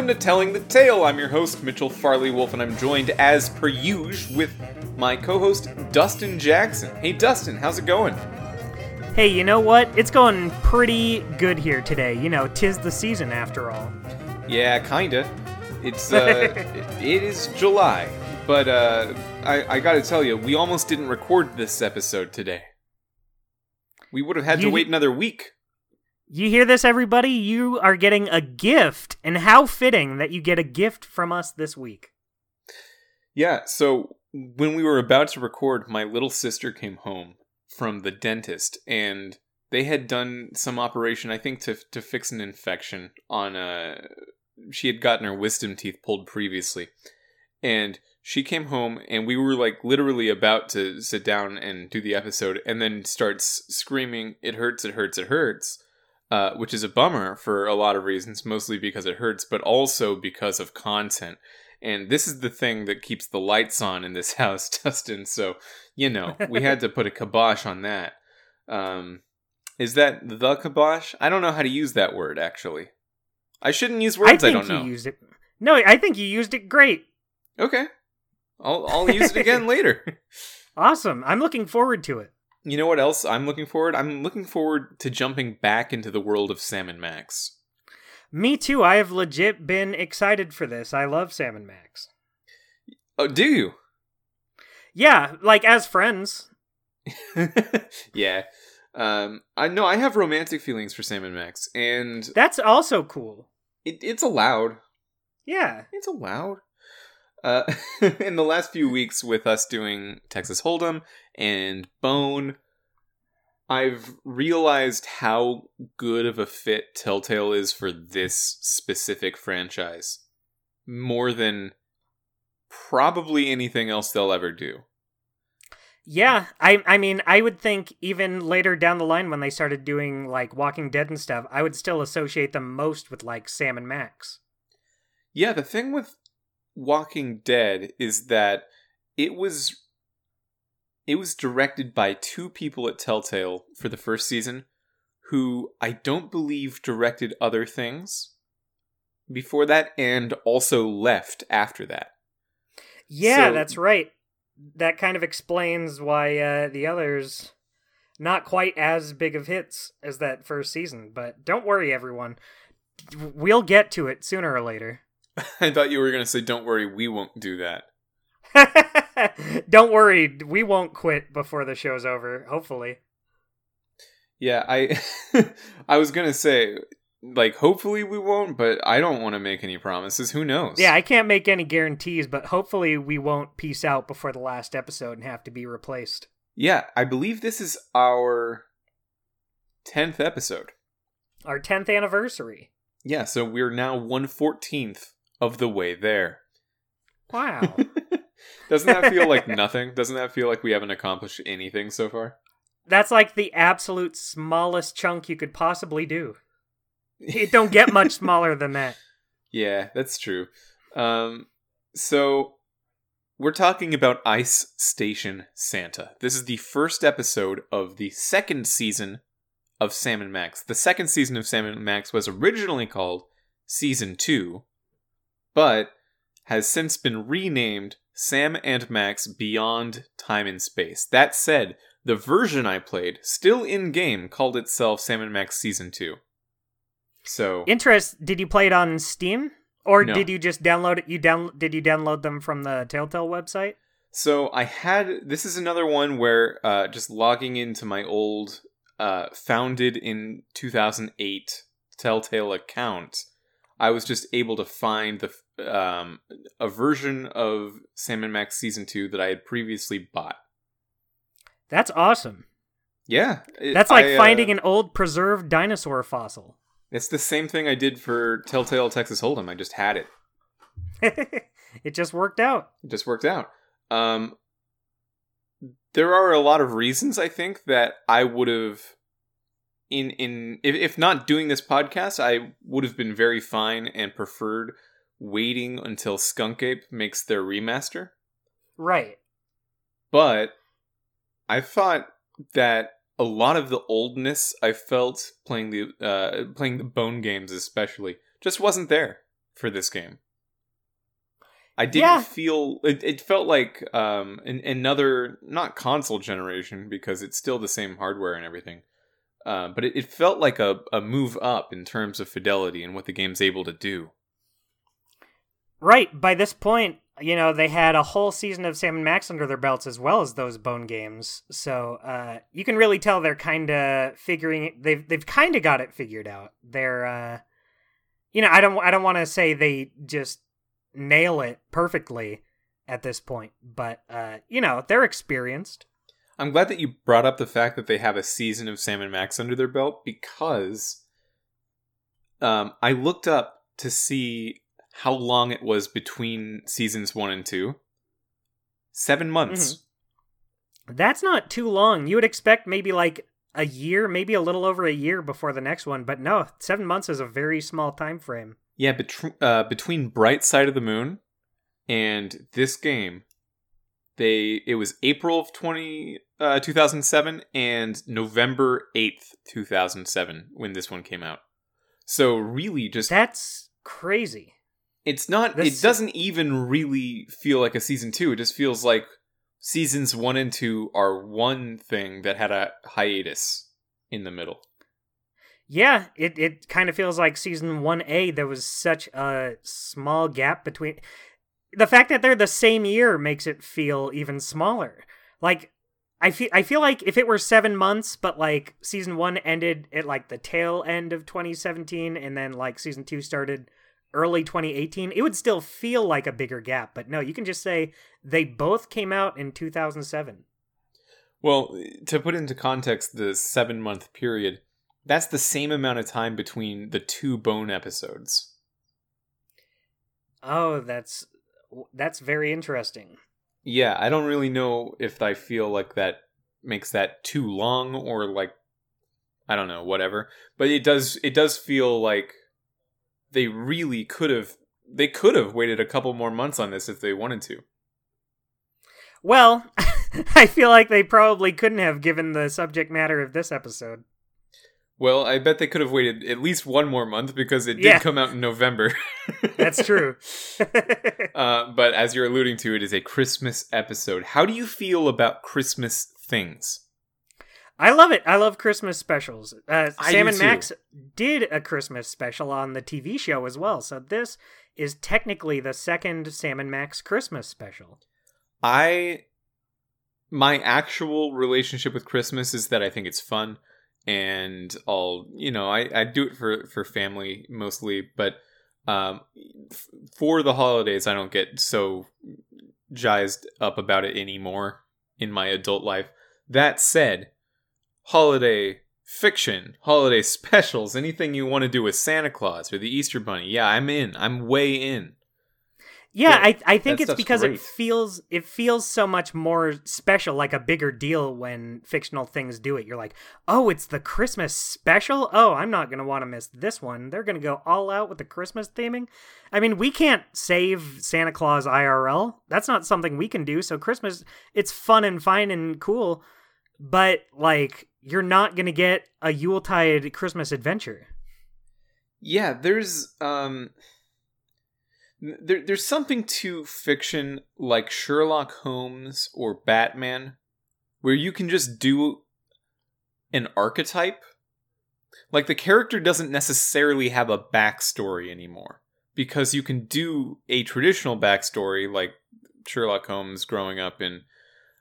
Welcome to Telling the Tale. I'm your host, Mitchell Farley Wolf, and I'm joined as per usual with my co host, Dustin Jackson. Hey, Dustin, how's it going? Hey, you know what? It's going pretty good here today. You know, tis the season after all. Yeah, kinda. It's, uh, it is July, but, uh, I, I gotta tell you, we almost didn't record this episode today. We would have had to wait another week. You hear this, everybody? You are getting a gift, and how fitting that you get a gift from us this week. Yeah, so when we were about to record, my little sister came home from the dentist and they had done some operation, I think, to to fix an infection on a. She had gotten her wisdom teeth pulled previously. And she came home and we were like literally about to sit down and do the episode and then starts screaming, It hurts, it hurts, it hurts. Uh, which is a bummer for a lot of reasons, mostly because it hurts, but also because of content. And this is the thing that keeps the lights on in this house, Dustin. So, you know, we had to put a kibosh on that. Um, is that the kibosh? I don't know how to use that word, actually. I shouldn't use words I, think don't you know. used it. No, I think you used it great. Okay. I'll, I'll use it again later. Awesome. I'm looking forward to it. You know what else I'm looking forward? I'm looking forward to jumping back into the world of Sam and Max. Me too. I have legit been excited for this. I love Sam and Max. Oh, do you? Yeah, like as friends. yeah. Um, I know I have romantic feelings for Sam and Max, and That's also cool. it, it's allowed. Yeah. It's allowed. Uh, in the last few weeks, with us doing Texas Hold'em and Bone, I've realized how good of a fit Telltale is for this specific franchise, more than probably anything else they'll ever do. Yeah, I I mean, I would think even later down the line when they started doing like Walking Dead and stuff, I would still associate them most with like Sam and Max. Yeah, the thing with Walking Dead is that it was it was directed by two people at Telltale for the first season who I don't believe directed other things before that and also left after that. Yeah, So- that's right. That kind of explains why uh, the others not quite as big of hits as that first season. But don't worry, everyone. We'll get to it sooner or later. I thought you were going to say don't worry, we won't do that. don't worry, we won't quit before the show's over. Hopefully. Yeah, I I was going to say like hopefully we won't, but I don't want to make any promises. Who knows? Yeah, I can't make any guarantees, but hopefully we won't peace out before the last episode and have to be replaced. Yeah, I believe this is our 10th episode. Our 10th anniversary. Yeah, so we're now 114th of the way there. Wow. Doesn't that feel like nothing? Doesn't that feel like we haven't accomplished anything so far? That's like the absolute smallest chunk you could possibly do. It don't get much smaller than that. Yeah, that's true. Um, so we're talking about Ice Station Santa. This is the first episode of the second season of Sam and Max. The second season of Sam and Max was originally called Season 2, but has since been renamed Sam and Max Beyond Time and Space. That said, the version I played, still in game, called itself Sam and Max Season 2. So Interest, did you play it on Steam? Or No. did you just download it? You down did you download them from the Telltale website? So I had this is another one where uh, just logging into my old uh, founded in 2008 Telltale account, I was just able to find the um, a version of Sam and Max season two that I had previously bought. That's awesome. Yeah, it- That's like I, uh, finding an old preserved dinosaur fossil. It's the same thing I did for Telltale Texas Hold'em. I just had it. it just worked out. It just worked out. Um, there are a lot of reasons I think that I would have, in in if, if not doing this podcast, I would have been very fine and preferred waiting until Skunkape makes their remaster. Right. But I thought that a lot of the oldness I felt playing the uh, playing the Bone games, especially, just wasn't there. for this game. I didn't Yeah. feel it, it felt like um an, another not console generation because it's still the same hardware and everything. Uh, but it, it felt like a, a move up in terms of fidelity and what the game's able to do. Right. By this point, you know, they had a whole season of Sam and Max under their belts as well as those Bone games. So uh, you can really tell they're kind of figuring it. They've they've kind of got it figured out. They're, uh, you know, I don't I don't want to say they just nail it perfectly at this point, but uh, you know, they're experienced. I'm glad that you brought up the fact that they have a season of Sam and Max under their belt because um, I looked up to see how long it was between seasons one and two. Seven months. That's not too long. You would expect maybe like a year, maybe a little over a year before the next one, but no, seven months is a very small time frame. Yeah, betr- uh, between Bright Side of the Moon and this game, they it was April of 20, uh, 2007 and November 8th, 2007 when this one came out. So really just That's crazy. It's not This- it doesn't even really feel like a season 2. It just feels like seasons 1 and 2 are one thing that had a hiatus in the middle. Yeah, it, it kind of feels like season 1A, there was such a small gap between. The fact that they're the same year makes it feel even smaller. Like, I feel, I feel like if it were seven months, but like season one ended at like the tail end of 2017, and then like season two started early 2018, it would still feel like a bigger gap. But no, you can just say they both came out in 2007. Well, to put into context the 7 month period, that's the same amount of time between the two bone episodes. Oh, that's that's very interesting. Yeah, I don't really know if I feel like that makes that too long or like I don't know, whatever. But it does it does feel like they really could have they could have waited a couple more months on this if they wanted to. Well, I feel like they probably couldn't have given the subject matter of this episode. Well, I bet they could have waited at least one more month because it did Yeah. come out in November. That's true. uh, but as you're alluding to, it is a Christmas episode. How do you feel about Christmas things? I love it. I love Christmas specials. Uh, Sam and. Max did a Christmas special on the TV show as well. So this is technically the second Sam and Max Christmas special. I my actual relationship with Christmas is that I think it's fun and I'll you know I, I do it for for family mostly but um f- for the holidays I don't get so jazzed up about it anymore in my adult life that said holiday fiction holiday specials anything you want to do with Santa Claus or the Easter Bunny yeah I'm in I'm way in Yeah, Yeah, I I think it's because great. it feels it feels so much more special, like a bigger deal when fictional things do it. You're like, oh, it's the Christmas special. Oh, I'm not gonna want to miss this one. They're gonna go all out with the Christmas theming. I mean, we can't save Santa Claus IRL. That's not something we can do. So Christmas, it's fun and fine and cool, but like you're not gonna get a Yuletide Christmas adventure. Yeah, there's um there, there's something to fiction like Sherlock Holmes or Batman where you can just do an archetype. Like the character doesn't necessarily have a backstory anymore because you can do a traditional backstory like Sherlock Holmes growing up in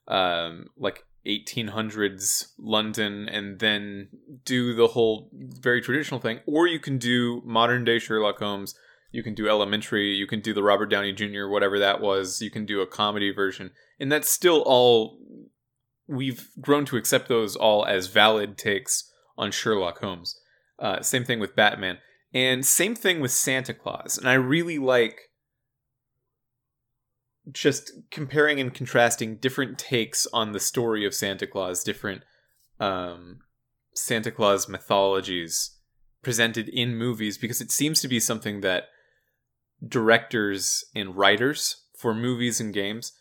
um like 1800s London and then do the whole very traditional thing. Or you can do modern day Sherlock Holmes. You can do elementary. You can do the Robert Downey Jr. whatever that was. You can do a comedy version. And that's still all we've grown to accept those all as valid takes on Sherlock Holmes. Uh, same thing with Batman. And same thing with Santa Claus. And I really like just comparing and contrasting different takes on the story of Santa Claus, different um, Santa Claus mythologies presented in movies, because it seems to be something that directors and writers for movies and games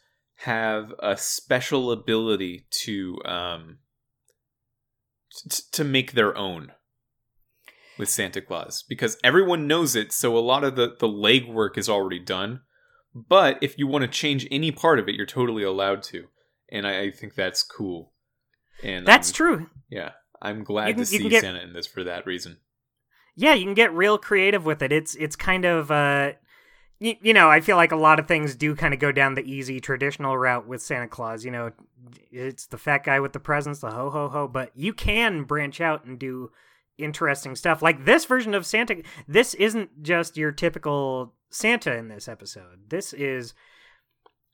have a special ability to um, t- to make their own. with Santa Claus because everyone knows it, so a lot of the the legwork is already done. But if you want to change any part of it, you're totally allowed to, and I, I think that's cool. And That's true. Yeah, I'm glad can- to see get- Santa in this for that reason. Yeah, you can get real creative with it. It's it's kind of uh you, you know, I feel like a lot of things do kind of go down the easy traditional route with Santa Claus, you know, it's the fat guy with the presents, the ho ho ho, but you can branch out and do interesting stuff. Like this version of Santa this isn't just your typical Santa in this episode. This is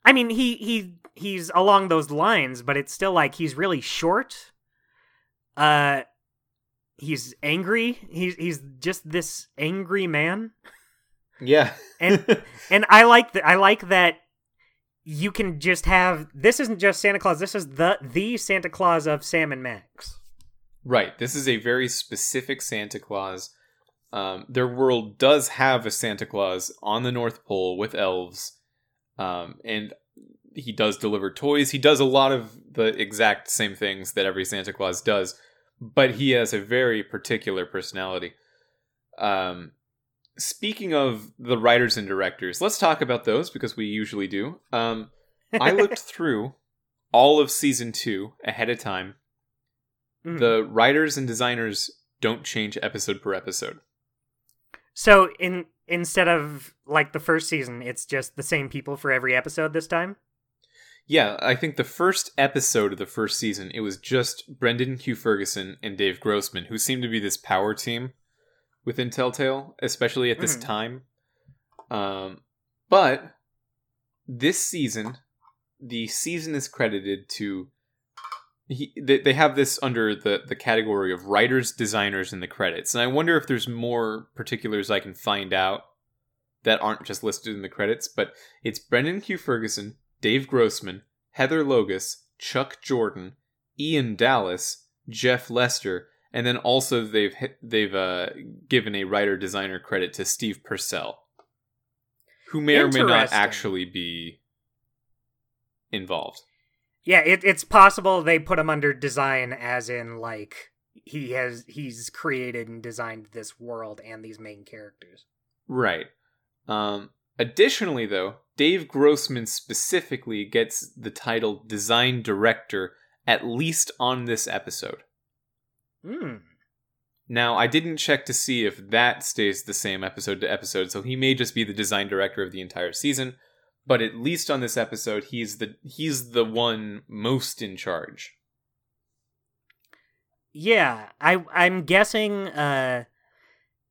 I mean, he he he's along those lines, but it's still like he's really short. Uh he's angry. He's he's just this angry man. Yeah, And and I like that I like that you can just have this isn't just Santa Claus, this is the the Santa Claus of Sam and Max. Right. This is a very specific Santa Claus. Um, their world does have a Santa Claus on the North Pole with elves, um, and he does deliver toys. He does a lot of the exact same things that every Santa Claus does, but he has a very particular personality. Um, speaking of the writers and directors, let's talk about those because we usually do. Um, I looked through all of season two ahead of time Mhm. the writers and designers don't change episode per episode. So in instead of like the first season, it's just the same people for every episode this time. Yeah, I think the first episode of the first season, it was just Brendan Q. Ferguson and Dave Grossman, who seemed to be this power team within Telltale, especially at this Mhm. time. Um, but this season, the season is credited to. He, they, they have this under the, the category of writers, designers in the credits. And I wonder if there's more particulars I can find out that aren't just listed in the credits. But it's Brendan Q. Ferguson, Dave Grossman, Heather Logas, Chuck Jordan, Ian Dallas, Jeff Lester, and then also they've they've uh, given a writer designer credit to Steve Purcell, who may or may not actually be involved. Yeah, it, it's possible they put him under design, as in like he has he's created and designed this world and these main characters. Right. Um, additionally, though, Dave Grossman specifically gets the title design director at least on this episode. Hmm. Now, I didn't check to see if that stays the same episode to episode, so he may just be the design director of the entire season. But at least on this episode, he's the he's the one most in charge. Yeah, I I'm guessing. uh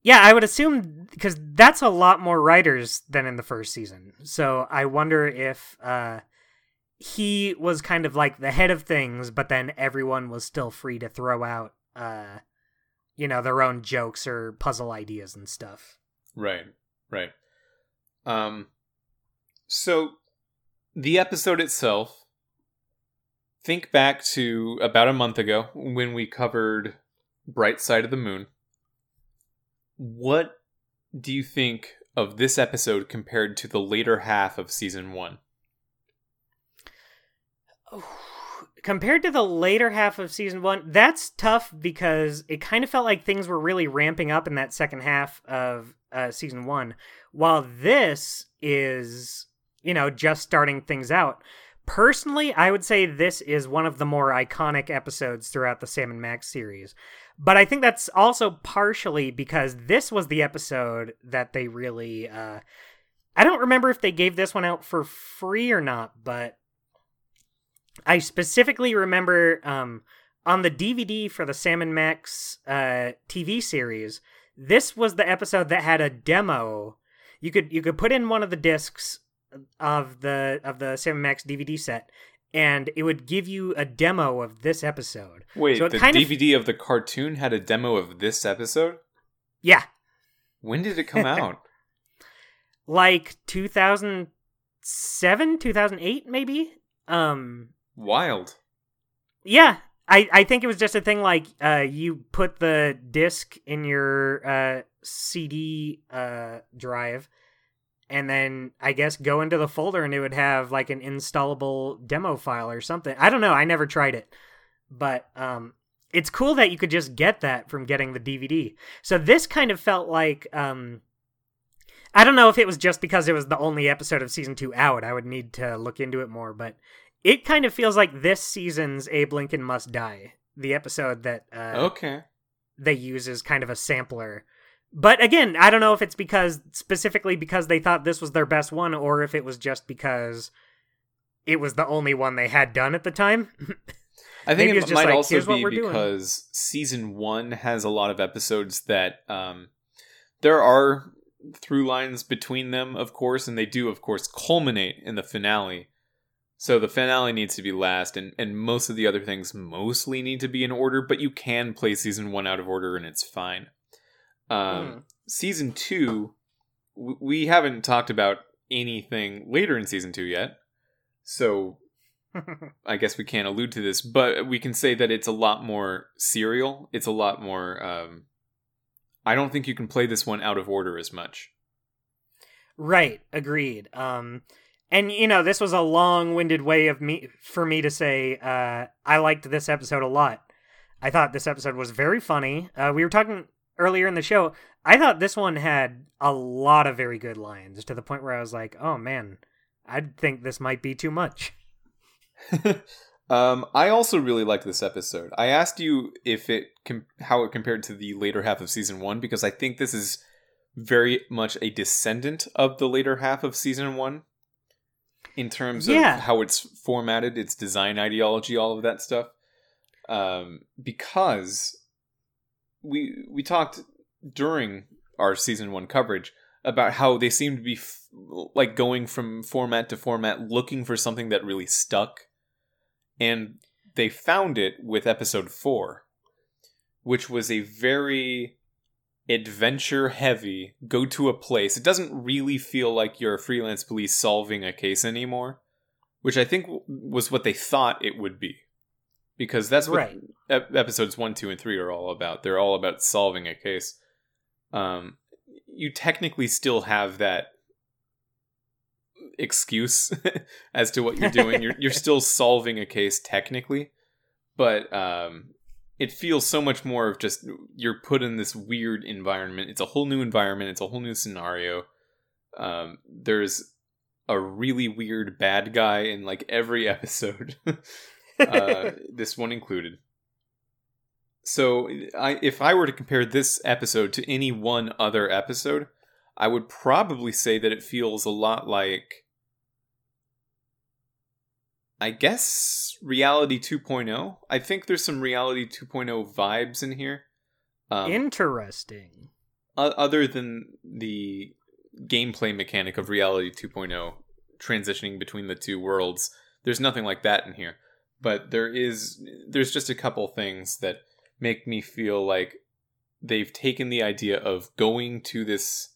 Yeah, I would assume because that's a lot more writers than in the first season. So I wonder if uh he was kind of like the head of things, but then everyone was still free to throw out uh you know their own jokes or puzzle ideas and stuff. Right, right. Um, so the episode itself. Think back to about a month ago when we covered Bright Side of the Moon. What do you think of this episode compared to the later half of season one? compared to the later half of season one, that's tough because it kind of felt like things were really ramping up in that second half of uh, season one, while this is, you know, just starting things out. Personally, I would say this is one of the more iconic episodes throughout the Sam and Max series. But I think that's also partially because this was the episode that they really. Uh, I don't remember if they gave this one out for free or not, but I specifically remember um, on the DVD for the Sam and Max uh, TV series. This was the episode that had a demo. You could you could put in one of the discs of the of the Sam Max DVD set, and it would give you a demo of this episode. Wait, So the kind of- DVD of the cartoon had a demo of this episode? Yeah, When did it come out? like 2007, 2008, maybe. Um, Wild. Yeah, I I think it was just a thing like uh you put the disc in your uh CD uh drive and then I guess go into the folder and it would have like an installable demo file or something. I don't know, I never tried it. But um it's cool that you could just get that from getting the DVD. So this kind of felt like um I don't know if it was just because it was the only episode of season 2 out. I would need to look into it more, but it kind of feels like this season's Abe Lincoln Must Die, the episode that uh Okay. they use as kind of a sampler. But again, I don't know if it's because specifically because they thought this was their best one or if it was just because it was the only one they had done at the time. I think it might like, also be we're doing. because season one has a lot of episodes that um, there are through lines between them, of course, and they do, of course, culminate in the finale. So the finale needs to be last, and, and most of the other things mostly need to be in order, but you can play season one out of order and it's fine. Um, Hmm. Season two, we haven't talked about anything later in season two yet. So I guess we can't allude to this, but we can say that it's a lot more serial. It's a lot more. Um, I don't think you can play this one out of order as much. Right, agreed. Um and you know, this was a long-winded way of me for me to say uh I liked this episode a lot. I thought this episode was very funny. Uh we were talking earlier in the show. I thought this one had a lot of very good lines to the point where I was like, "Oh man, I think this might be too much." um, I also really liked this episode. I asked you if it com- how it compared to the later half of season one because I think this is very much a descendant of the later half of season one in terms Yeah. of how it's formatted, its design ideology, all of that stuff. Um, because we we talked during our season one coverage about how they seem to be f- like going from format to format, looking for something that really stuck, and they found it with episode four, which was a very adventure heavy go to a place. It doesn't really feel like you're a freelance police solving a case anymore, which I think was what they thought it would be. Because that's what Right. ep- episodes 1, 2 and 3 are all about. They're all about solving a case. Um you technically still have that excuse as to what you're doing. you're you're still solving a case technically, but um it feels so much more of just you're put in this weird environment. It's a whole new environment. It's a whole new scenario. Um, there's a really weird bad guy in like every episode, uh, this one included. So, I if I were to compare this episode to any one other episode, I would probably say that it feels a lot like I guess Reality 2.0. I think there's some Reality 2.0 vibes in here. Um, Interesting. other than the gameplay mechanic of Reality 2.0 transitioning between the two worlds, there's nothing like that in here. But there is there's just a couple things that make me feel like they've taken the idea of going to this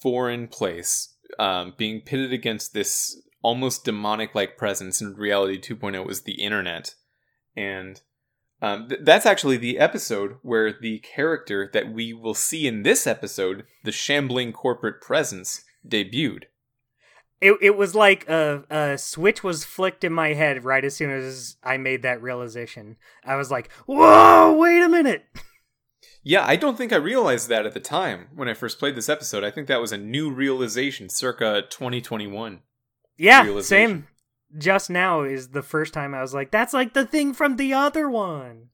foreign place, um, being pitted against this almost demonic like presence in reality 2.0 was the internet. And um, th- that's actually the episode where the character that we will see in this episode the shambling corporate presence debuted It it was like a a switch was flicked in my head right as soon as I made that realization. I was like, "Whoa, wait a minute." yeah i don't think i realized that at the time when i first played this episode i think that was a new realization circa 2021 Yeah, same. Just now is the first time I was like, "That's like the thing from the other one."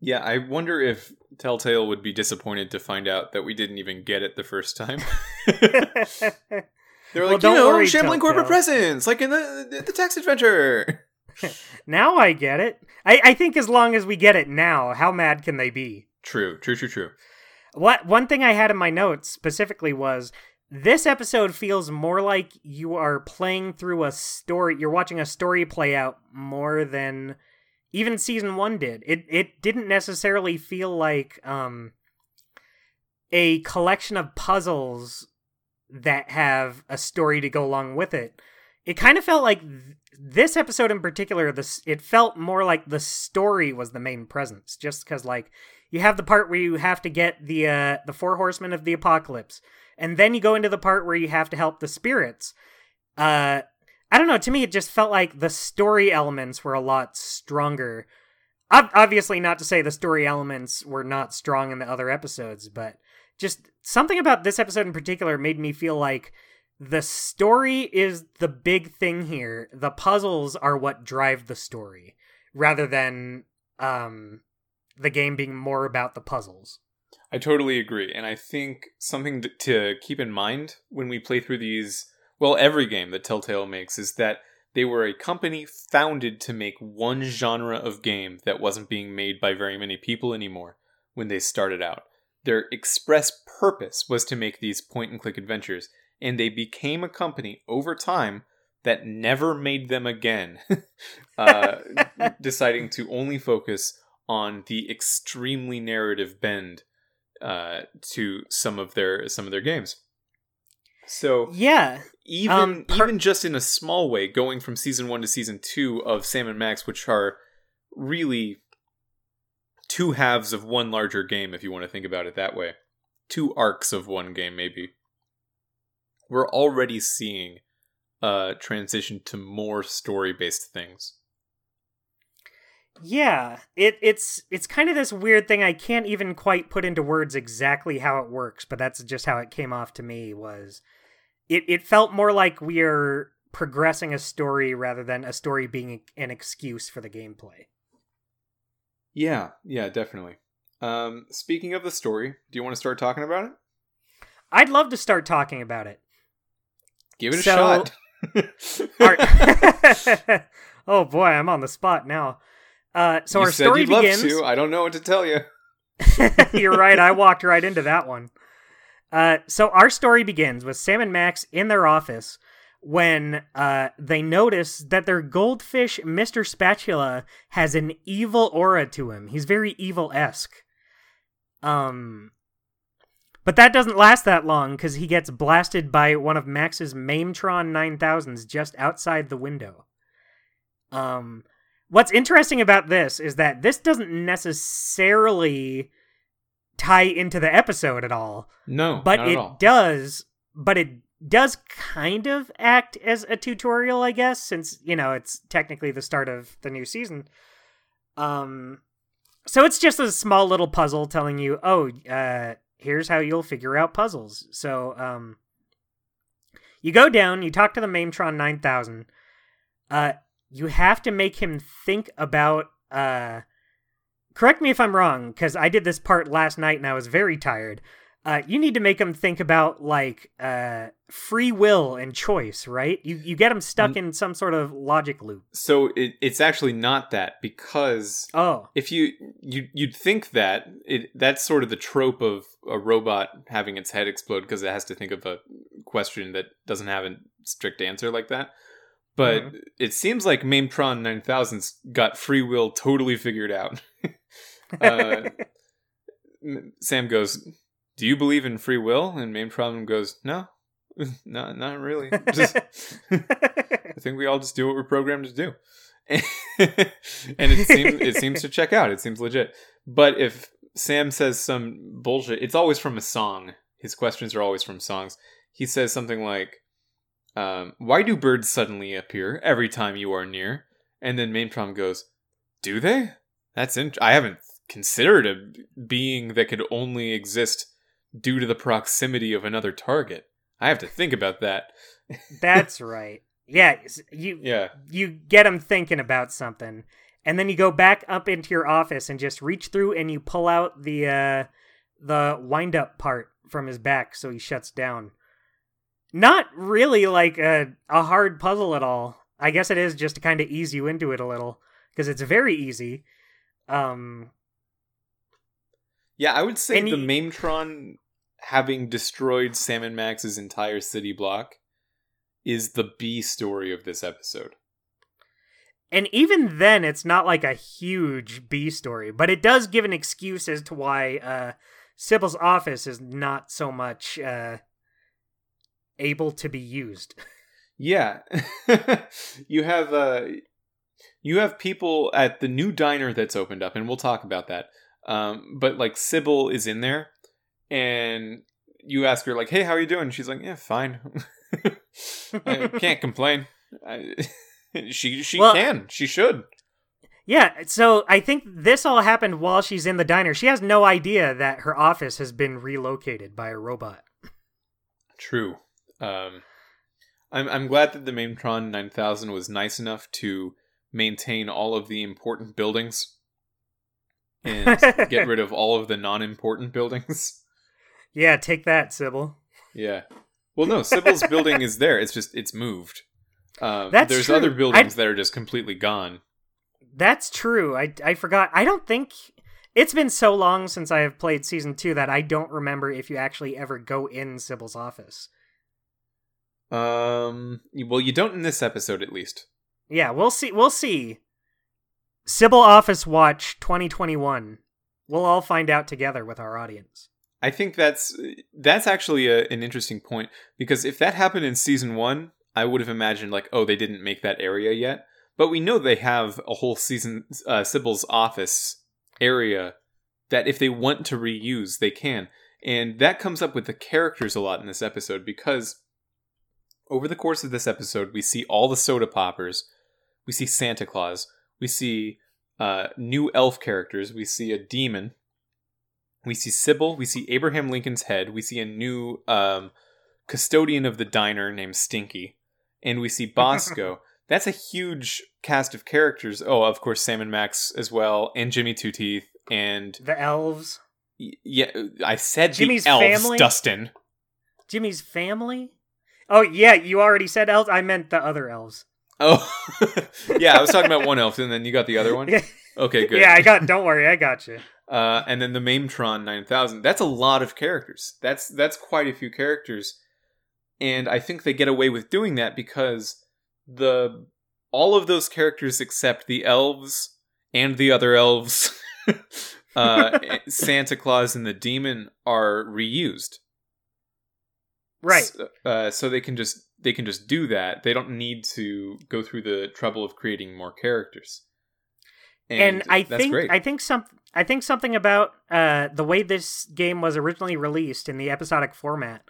yeah i wonder if telltale would be disappointed to find out that we didn't even get it the first time They were Well, like, don't you know, worry, shambling corporate presence, like in the the, text adventure. now I get it. I, I think as long as we get it now, how mad can they be? True, true, true, true. What one thing I had in my notes specifically was this episode feels more like you are playing through a story. You're watching a story play out more than even season one did. It it didn't necessarily feel like um a collection of puzzles that have a story to go along with it. It kind of felt like th- this episode in particular. This it felt more like the story was the main presence, just because like you have the part where you have to get the uh, the four horsemen of the apocalypse, and then you go into the part where you have to help the spirits. Uh, I don't know. To me, it just felt like the story elements were a lot stronger. ob- obviously not to say the story elements were not strong in the other episodes, but just something about this episode in particular made me feel like the story is the big thing here. The puzzles are what drive the story rather than um the game being more about the puzzles. I totally agree. And I think something to, keep in mind when we play through these, well, every game that Telltale makes is that they were a company founded to make one genre of game that wasn't being made by very many people anymore when they started out. Their express purpose was to make these point and click adventures, and they became a company over time that never made them again, uh, deciding to only focus on the extremely narrative bend uh, to some of their some of their games. So Yeah. even Um, per- even just in a small way, going from season one to season two of Sam and Max, which are really two halves of one larger game, if you want to think about it that way, two arcs of one game, maybe. We're already seeing a transition to more story based things. Yeah, it it's it's kind of this weird thing I can't even quite put into words exactly how it works, but that's just how it came off to me was it it felt more like we are progressing a story rather than a story being an excuse for the gameplay. Yeah, yeah, definitely. Um, speaking of the story, do you want to start talking about it? I'd love to start talking about it. Give it a So- shot. Our- oh boy, I'm on the spot now. Uh, so you our said story you'd begins. love to. I don't know what to tell you. You're right. I walked right into that one. Uh, so our story begins with Sam and Max in their office when uh, they notice that their goldfish, Mr. Spatula, has an evil aura to him. He's very evil esque. Um, but that doesn't last that long because he gets blasted by one of Max's Maimtron 9000s just outside the window. Um, what's interesting about this is that this doesn't necessarily tie into the episode at all, No, but it all. does. But it does kind of act as a tutorial, I guess, since you know it's technically the start of the new season. Um, so it's just a small little puzzle telling you, oh, uh, here's how you'll figure out puzzles. So, um, you go down, you talk to the Maimtron 9000. Uh, you have to make him think about, uh, correct me if I'm wrong, because I did this part last night and I was very tired. Uh, you need to make them think about like uh, free will and choice, right? You you get them stuck in some sort of logic loop. So it, it's actually not that because Oh, if you you you'd think that it that's sort of the trope of a robot having its head explode because it has to think of a question that doesn't have a strict answer like that. But Mhm. it seems like Maimtron 9000's got free will totally figured out. uh, Sam goes, "Do you believe in free will?" And main problem goes, "No, not not really. Just, I think we all just do what we're programmed to do." and it seems it seems to check out. It seems legit. But if Sam says some bullshit, it's always from a song. His questions are always from songs. He says something like, um, "Why do birds suddenly appear every time you are near?" And then main problem goes, "Do they? That's int- I haven't considered a being that could only exist due to the proximity of another target. I have to think about that." That's right. Yeah, you Yeah. you get him thinking about something, and then you go back up into your office and just reach through and you pull out the uh, the wind up part from his back, so he shuts down. Not really like a a hard puzzle at all. I guess it is just to kind of ease you into it a little because it's very easy. Um, Yeah, I would say And the y- Maimtron having destroyed Sam and Max's entire city block is the B story of this episode. And even then, it's not like a huge B story, but it does give an excuse as to why uh, Sybil's office is not so much uh, able to be used. Yeah. you have uh you have people at the new diner that's opened up and we'll talk about that. Um but like Sybil is in there and you ask her like, "Hey, how are you doing?" She's like, "Yeah, fine." I can't complain. I, she she Well- can. She should. Yeah, so I think this all happened while she's in the diner. She has no idea that her office has been relocated by a robot. True. Um, I'm I'm glad that the Maintron 9000 was nice enough to maintain all of the important buildings and get rid of all of the non-important buildings. Yeah, take that, Sybil. Yeah. Well, no, Sybil's building is there. It's just it's moved. Um, That's there's true. other buildings I- that are just completely gone. That's true. I I forgot. I don't think it's been so long since I have played season 2 that I don't remember if you actually ever go in Sybil's office. Um. Well, you don't in this episode, at least. Yeah, we'll see. We'll see. Sybil Office Watch 2021. We'll all find out together with our audience. I think that's that's actually a, an interesting point because if that happened in season one, I would have imagined like, oh, they didn't make that area yet. But we know they have a whole season uh, Sybil's office area that if they want to reuse, they can, and that comes up with the characters a lot in this episode because over the course of this episode, we see all the soda poppers, we see Santa Claus, we see uh, new elf characters, we see a demon, we see Sybil, we see Abraham Lincoln's head, we see a new um, custodian of the diner named Stinky, and we see Bosco. That's a huge cast of characters. Oh, of course, Sam and Max as well, and Jimmy Two Teeth, and The elves. y- yeah, I said Jimmy's elves, family? Dustin. Jimmy's family? Oh, yeah, you already said elves. I meant the other elves. Oh, yeah, I was talking about one elf, and then you got the other one. Okay, good. yeah, I got. Don't worry, I got you. Uh, and then the Maimtron 9000. That's a lot of characters. That's that's quite a few characters, and I think they get away with doing that because the all of those characters except the elves and the other elves, uh, Santa Claus and the demon are reused. Right. S- Uh, so they can just they can just do that. They don't need to go through the trouble of creating more characters. and, I that's think great. I think some I think something about uh, the way this game was originally released in the episodic format.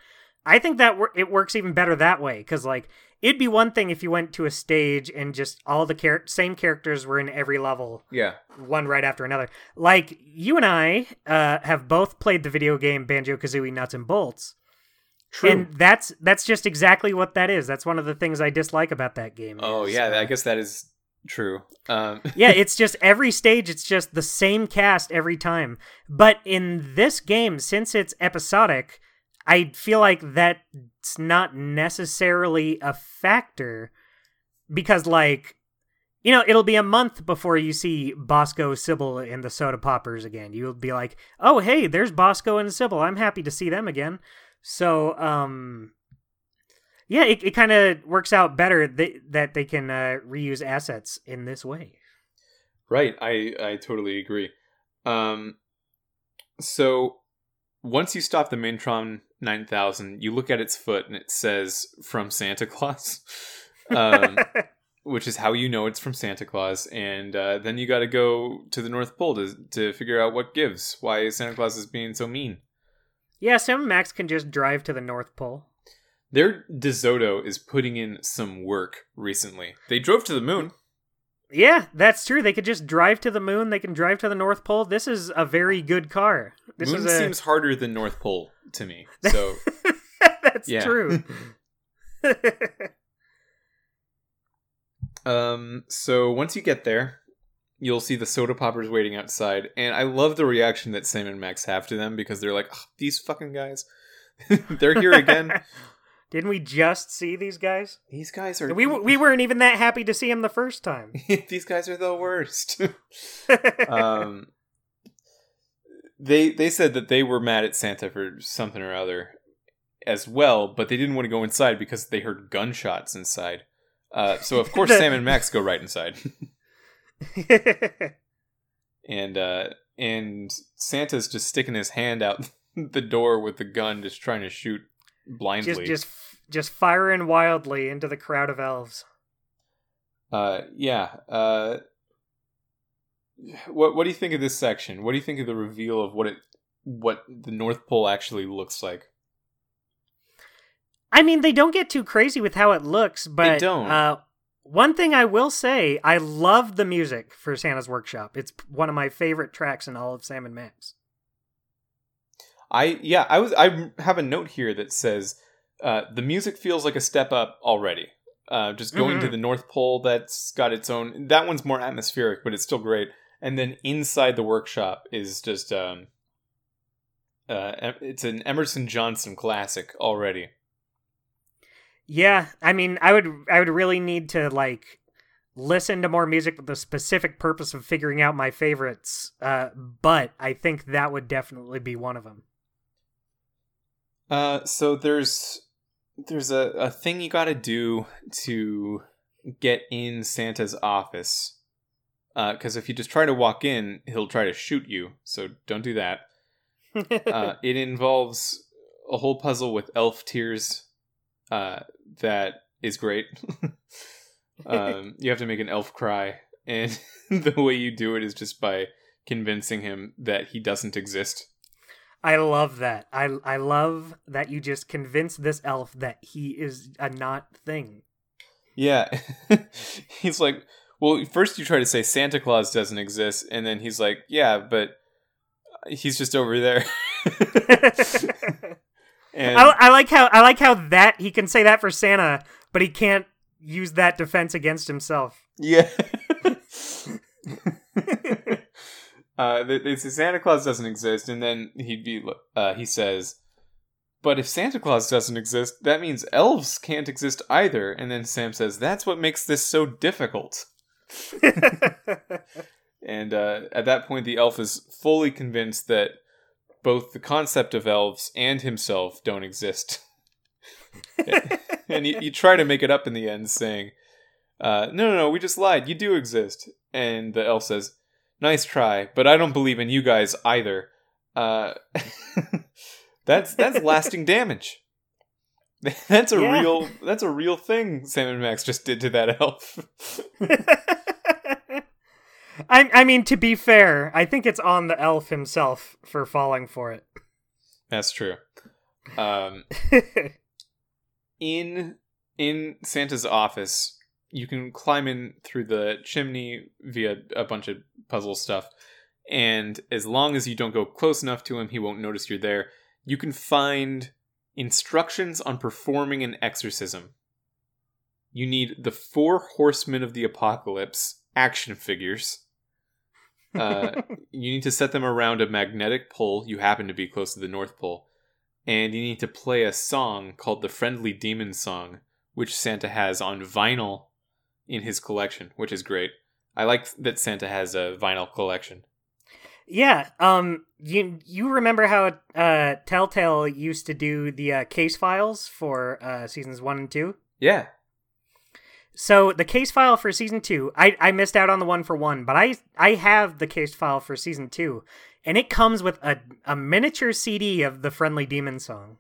I think that it works even better that way because like it'd be one thing if you went to a stage and just all the char- same characters were in every level, yeah. one right after another. Like you and I uh, have both played the video game Banjo Kazooie Nuts and Bolts, True. and that's that's just exactly what that is. That's one of the things I dislike about that game. Oh is, yeah, uh, I guess that is true. Um, yeah, it's just every stage, it's just the same cast every time. But in this game, since it's episodic, I feel like that's not necessarily a factor because, like, you know, it'll be a month before you see Bosco, Sybil, and the Soda Poppers again. You'll be like, oh, hey, there's Bosco and Sybil. I'm happy to see them again. So, um, yeah, it, it kind of works out better that, that they can uh, reuse assets in this way. right, I I totally agree. Um, so once you stop the Maintron 9000, you look at its foot and it says "From Santa Claus," um, which is how you know it's from Santa Claus. And uh, then you got to go to the North Pole to to figure out what gives. Why Santa Claus is being so mean. yeah, Sam and Max can just drive to the North Pole. Their DeSoto is putting in some work recently. They drove to the moon. Yeah, that's true. They could just drive to the moon. They can drive to the North Pole. This is a very good car. This moon a... seems harder than North Pole to me. So that's true. Um, so once you get there, you'll see the soda poppers waiting outside, and I love the reaction that Sam and Max have to them because they're like, "Ugh, "These fucking guys, they're here again." Didn't we just see these guys? These guys are We we weren't even that happy to see him the first time. these guys are the worst. um, they they said that they were mad at Santa for something or other as well, but they didn't want to go inside because they heard gunshots inside. Uh, so of course Sam and Max go right inside. and uh and Santa's just sticking his hand out the door with the gun, just trying to shoot blindly. just just just firing wildly into the crowd of elves. uh, yeah. Uh, what what do you think of this section? What do you think of the reveal of what it what the North Pole actually looks like? I mean, they don't get too crazy with how it looks, but don't. Uh, One thing I will say, I love the music for Santa's Workshop. It's one of my favorite tracks in all of Sam and Max. I yeah, I was I have a note here that says uh, the music feels like a step up already. Uh, just going Mm-hmm. to the North Pole, that's got its own. That one's more atmospheric, but it's still great. And then inside the workshop is just um, uh, it's an Emerson Johnson classic already. Yeah, I mean, I would I would really need to like listen to more music with the specific purpose of figuring out my favorites. Uh, but I think that would definitely be one of them. Uh, so there's there's a, a thing you got to do to get in Santa's office. Because if you just try to walk in, he'll try to shoot you. So don't do that. Uh, it involves a whole puzzle with elf tears. Uh, that is great. um, you have to make an elf cry, and the way you do it is just by convincing him that he doesn't exist. I love that. I I love that you just convince this elf that he is a not thing. Yeah. he's like, well, first you try to say Santa Claus doesn't exist, and then he's like, yeah, but he's just over there. and I, I like how I like how that he can say that for Santa, but he can't use that defense against himself. yeah. uh, they, say Santa Claus doesn't exist, and then he'd be, uh, he says, but if Santa Claus doesn't exist, that means elves can't exist either. And then Sam says, that's what makes this so difficult. And uh, at that point, the elf is fully convinced that both the concept of elves and himself don't exist. and you, you try to make it up in the end, saying, uh, No, no, no, we just lied. You do exist. And the elf says, Nice try, but I don't believe in you guys either. Uh, that's that's lasting damage. That's a Yeah. real that's a real thing Sam and Max just did to that elf. I I mean to be fair, I think it's on the elf himself for falling for it. That's true. Um, in in Santa's office, you can climb in through the chimney via a bunch of puzzle stuff, and as long as you don't go close enough to him, he won't notice you're there. You can find instructions on performing an exorcism. You need the four horsemen of the apocalypse action figures. Uh, you need to set them around a magnetic pole. You happen to be close to the North Pole. And you need to play a song called the Friendly Demon Song, which Santa has on vinyl in his collection, which is great. I like that Santa has a vinyl collection. Yeah, um you you remember how uh Telltale used to do the uh, case files for uh seasons 1 and 2? Yeah. So the case file for season 2, I I missed out on the one for 1, but I I have the case file for season 2 and it comes with a a miniature CD of the Friendly Demon song.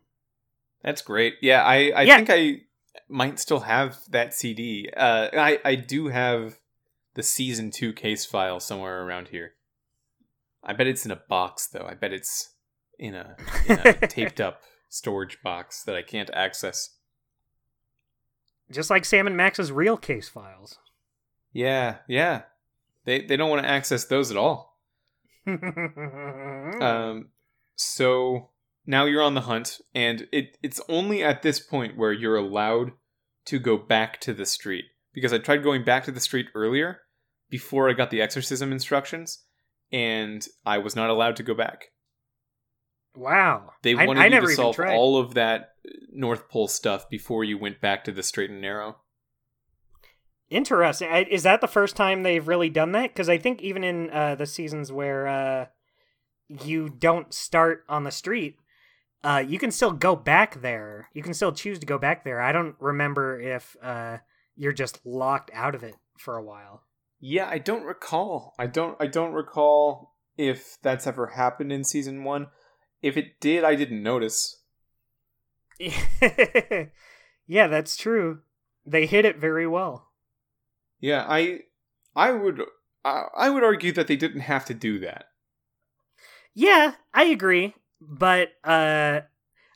That's great. Yeah, I, I Yeah. think I might still have that CD. Uh, I, I do have the season two case file somewhere around here. I bet it's in a box, though. I bet it's in a, in a taped up storage box that I can't access. Just like Sam and Max's real case files. Yeah, yeah. They, they don't want to access those at all. Um, so now you're on the hunt, and it it's only at this point where you're allowed to go back to the street. Because I tried going back to the street earlier before I got the exorcism instructions, and I was not allowed to go back. wow. They wanted I you never to solve all of that North Pole stuff before you went back to the straight and narrow. Interesting. I- Is that the first time they've really done that? Because I think even in uh, the seasons where uh, you don't start on the street, uh, you can still go back there. You can still choose to go back there. I don't remember if uh, you're just locked out of it for a while. Yeah, I don't recall. I don't. I don't recall if that's ever happened in season one. If it did, I didn't notice. yeah, that's true. They hit it very well. Yeah, I, I would, I, I would argue that they didn't have to do that. Yeah, I agree, but uh,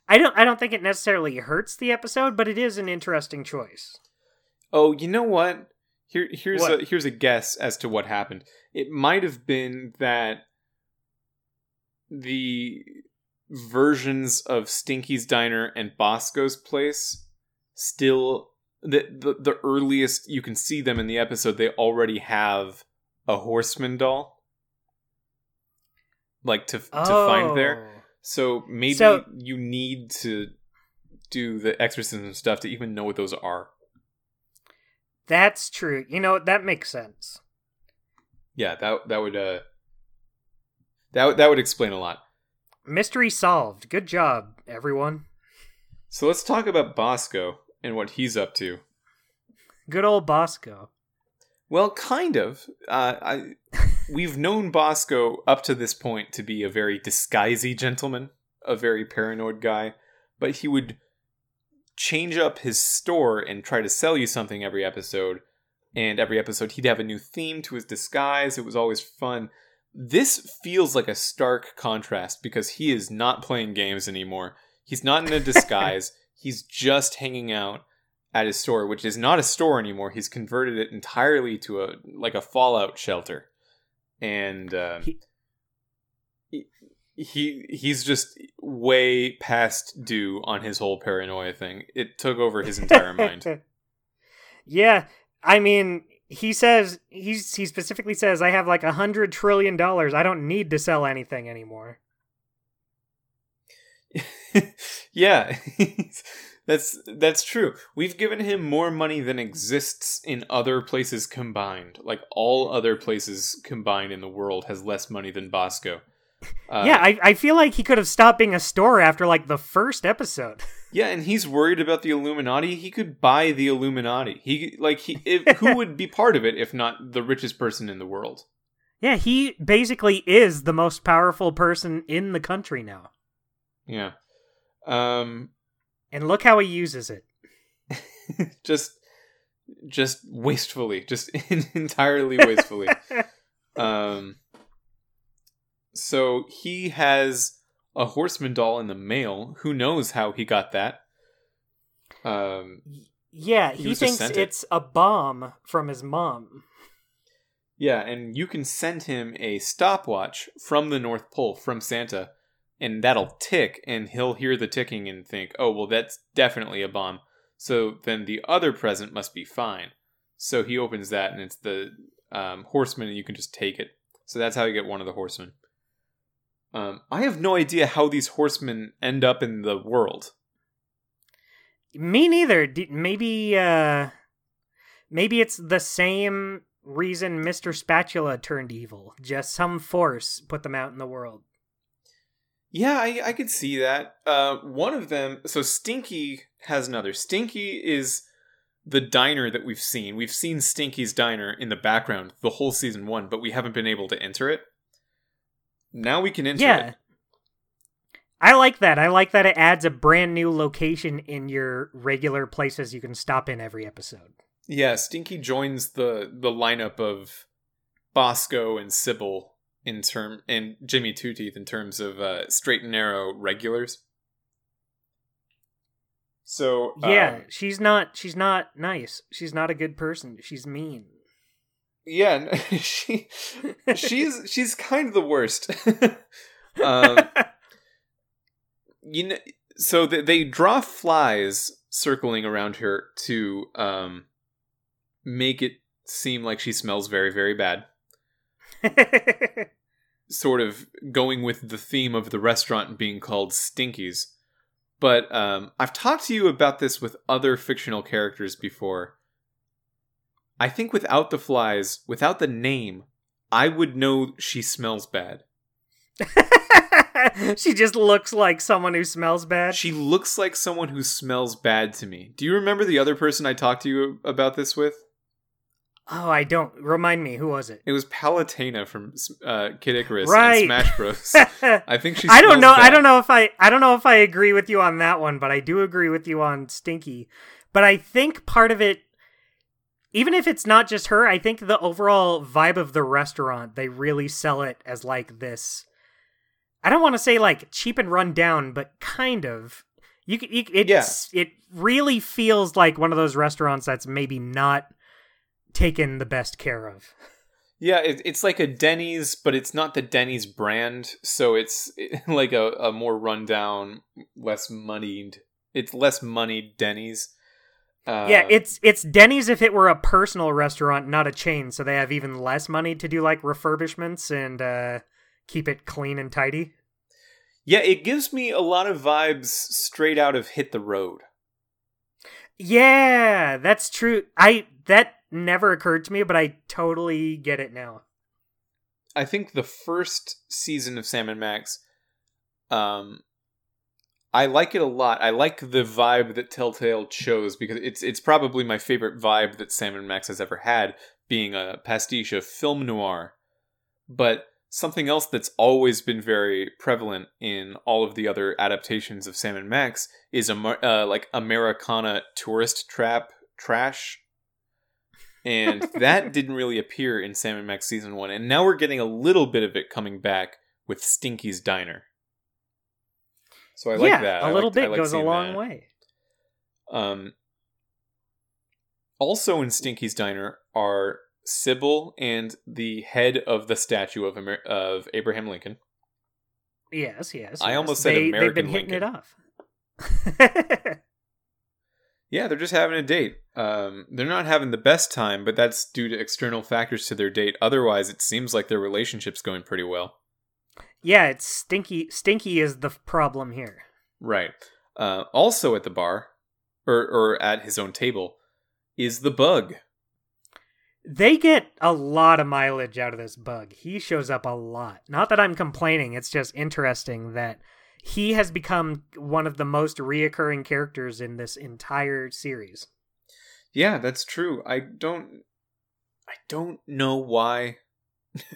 I don't. I don't think it necessarily hurts the episode, but it is an interesting choice. Oh, you know what? Here, here's What? a here's a guess as to what happened. It might have been that the versions of Stinky's Diner and Bosco's Place still the, the the earliest you can see them in the episode. They already have a horseman doll, like to to find there. So maybe So- you need to do the exorcism stuff to even know what those are. That's true. You know, that makes sense. Yeah, that that would uh that would- that would explain a lot. Mystery solved. Good job, everyone. So let's talk about Bosco and what he's up to. Good old Bosco. Well, kind of. Uh, I we've known Bosco up to this point to be a very disguisey gentleman, a very paranoid guy, but he would change up his store and try to sell you something every episode. And every episode, he'd have a new theme to his disguise. It was always fun. This feels like a stark contrast because he is not playing games anymore. He's not in a disguise. He's just hanging out at his store, which is not a store anymore. He's converted it entirely to a like a fallout shelter, and uh, He- he, he he's just way past due on his whole paranoia thing. It took over his entire mind. yeah, I mean, he says he's he specifically says I have like a hundred trillion dollars. I don't need to sell anything anymore. yeah, that's that's true. We've given him more money than exists in other places combined. Like all other places combined in the world has less money than Bosco. Uh, yeah, I, I feel like he could have stopped being a store after like the first episode. Yeah, and he's worried about the Illuminati. He could buy the Illuminati. He like he if, who would be part of it if not the richest person in the world? yeah, he basically is the most powerful person in the country now. Yeah. Um And look how he uses it. just just wastefully, just entirely wastefully. um so he has a horseman doll in the mail. Who knows how he got that? Um yeah, He he, thinks sent it. it's a bomb from his mom. Yeah, and you can send him a stopwatch from the North Pole from Santa, and that'll tick, and he'll hear the ticking and think, oh, well, that's definitely a bomb. So then the other present must be fine. So he opens that, and it's the um, horseman, and you can just take it. So that's how you get one of the horsemen. Um, I have no idea how these horsemen end up in the world. Me neither. D- maybe uh maybe it's the same reason Mr. Spatula turned evil. Just some force put them out in the world. Yeah, I, I could see that. Uh, one of them, so Stinky has another. Stinky is the diner that we've seen. We've seen Stinky's diner in the background the whole season one, but we haven't been able to enter it. Now we can enter yeah. it. I like that. I like that it adds a brand new location in your regular places you can stop in every episode. Yeah, Stinky joins the the lineup of Bosco and Sybil in term and Jimmy Two Teeth in terms of uh, straight and narrow regulars. So Yeah, um, she's not she's not nice. She's not a good person. She's mean. Yeah, she she's she's kind of the worst. um, you know, so th- they draw flies circling around her to um make it seem like she smells very very bad. Sort of going with the theme of the restaurant being called Stinkies. But um, I've talked to you about this with other fictional characters before. I think without the flies, without the name, I would know she smells bad. she just looks like someone who smells bad. She looks like someone who smells bad to me. Do you remember the other person I talked to you about this with? Oh, I don't. Remind me, who was it? It was Palutena from uh, Kid Icarus Right. and Smash Bros. I think she. I don't know. I don't know if I. I don't know if I agree with you on that one, but I do agree with you on Stinky. But I think part of it, even if it's not just her, I think the overall vibe of the restaurant, they really sell it as like this. I don't want to say like cheap and run down, but kind of. You, you it's it really feels like one of those restaurants that's maybe not taken the best care of. Yeah, it, it's like a Denny's, but it's not the Denny's brand, so it's like a, a more rundown, less moneyed. It's less moneyed Denny's. Uh, yeah, it's it's Denny's if it were a personal restaurant, not a chain, so they have even less money to do like refurbishments and uh, keep it clean and tidy. Yeah, it gives me a lot of vibes straight out of Hit the Road. Yeah, that's true. I that never occurred to me, but I totally get it now. I think the first season of Sam and Max, um, I like it a lot. I like the vibe that Telltale chose because it's it's probably my favorite vibe that Sam and Max has ever had, being a pastiche of film noir. But something else that's always been very prevalent in all of the other adaptations of Sam and Max is a uh, like Americana tourist trap trash and that didn't really appear in Sam and Max season one. And now we're getting a little bit of it coming back with Stinky's Diner. So I yeah, like that. A I little like, bit goes a long that. way. Um. Also in Stinky's Diner are Sybil and the head of the statue of Amer- of Abraham Lincoln. Yes, yes. I yes. almost said they, American They've been Lincoln. hitting it off. Yeah, they're just having a date. Um, they're not having the best time, but that's due to external factors to their date. Otherwise, it seems like their relationship's going pretty well. Yeah, it's stinky. Stinky is the problem here. Right. Uh, also at the bar, or or at his own table, is the bug. They get a lot of mileage out of this bug. He shows up a lot. Not that I'm complaining. It's just interesting that he has become one of the most reoccurring characters in this entire series. Yeah, that's true. I don't I don't know why.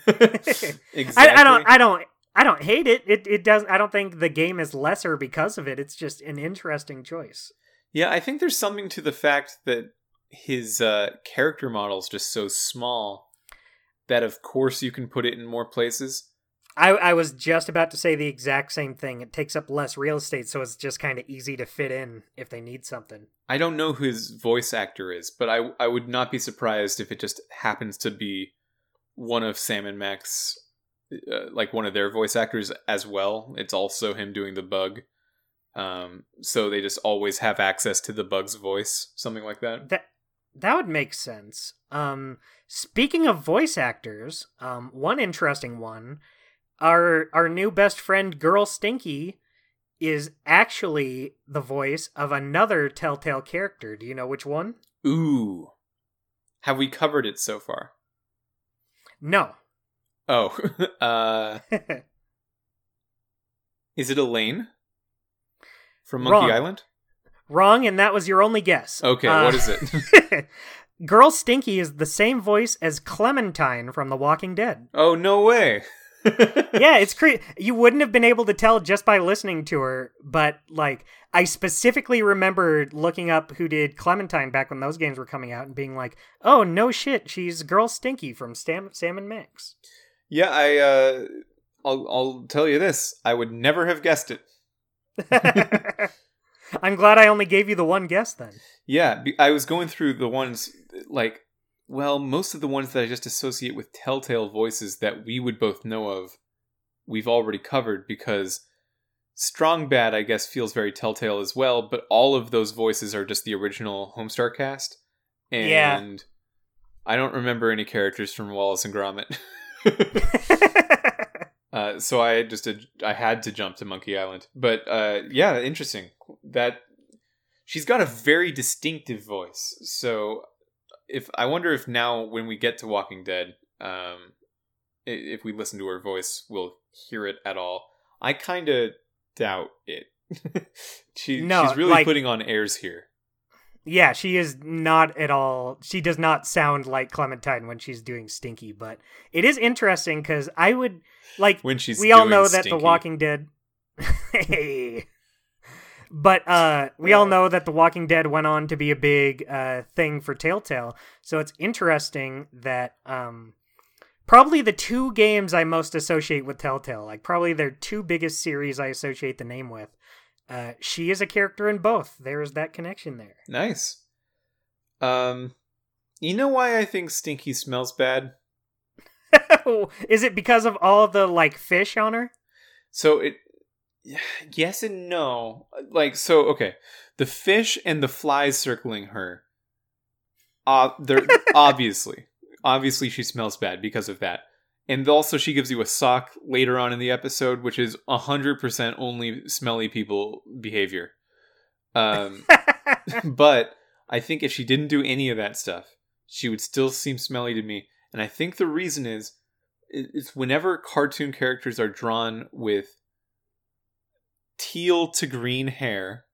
exactly. I, I, don't I don't I don't hate it. It it does I don't think the game is lesser because of it. It's just an interesting choice. Yeah, I think there's something to the fact that his uh, character model is just so small that of course you can put it in more places. I, I was just about to say the exact same thing. It takes up less real estate, so it's just kind of easy to fit in if they need something. I don't know who his voice actor is, but I I would not be surprised if it just happens to be one of Sam and Max, uh, like one of their voice actors as well. It's also him doing the bug. Um, so they just always have access to the bug's voice, something like that. That that would make sense. Um, speaking of voice actors, um, one interesting one our our new best friend girl stinky is actually the voice of another telltale character. Do you know which one? Ooh. Have we covered it so far? No. Oh uh is it elaine from monkey Wrong. island? Wrong and that was your only guess. Okay uh, what is it? Girl stinky is the same voice as clementine from the walking dead. Oh no way yeah, it's crazy. You wouldn't have been able to tell just by listening to her, but like I specifically remember looking up who did Clementine back when those games were coming out and being like, "Oh no shit, she's Girl Stinky from Sam, Sam and Max." Yeah, I uh I'll I'll tell you this, I would never have guessed it. I'm glad I only gave you the one guess then. Yeah, I was going through the ones like well, most of the ones that I just associate with telltale voices that we would both know of, we've already covered because Strong Bad, I guess, feels very telltale as well, but all of those voices are just the original Homestar cast. And yeah. I don't remember any characters from Wallace and Gromit. uh, so I just I had to jump to Monkey Island. But uh, yeah, interesting. That she's got a very distinctive voice. So if I wonder if now when we get to Walking Dead, um, if we listen to her voice, we'll hear it at all. I kind of doubt it. she, no, she's really like, putting on airs here. Yeah, she is not at all. She does not sound like Clementine when she's doing Stinky, but it is interesting because I would like when she's. We all know stinky. that The Walking Dead. hey, but uh, we all know that The Walking Dead went on to be a big uh, thing for Telltale. So it's interesting that um, probably the two games I most associate with Telltale, like probably their two biggest series I associate the name with, uh, she is a character in both. There is that connection there. Nice. Um, You know why I think Stinky smells bad? Is it because of all the like fish on her? So it yes and no. Like so okay. The fish and the flies circling her. Uh they're obviously. Obviously she smells bad because of that. And also she gives you a sock later on in the episode which is 100% only smelly people behavior. Um but I think if she didn't do any of that stuff, she would still seem smelly to me. And I think the reason is it's whenever cartoon characters are drawn with teal to green hair,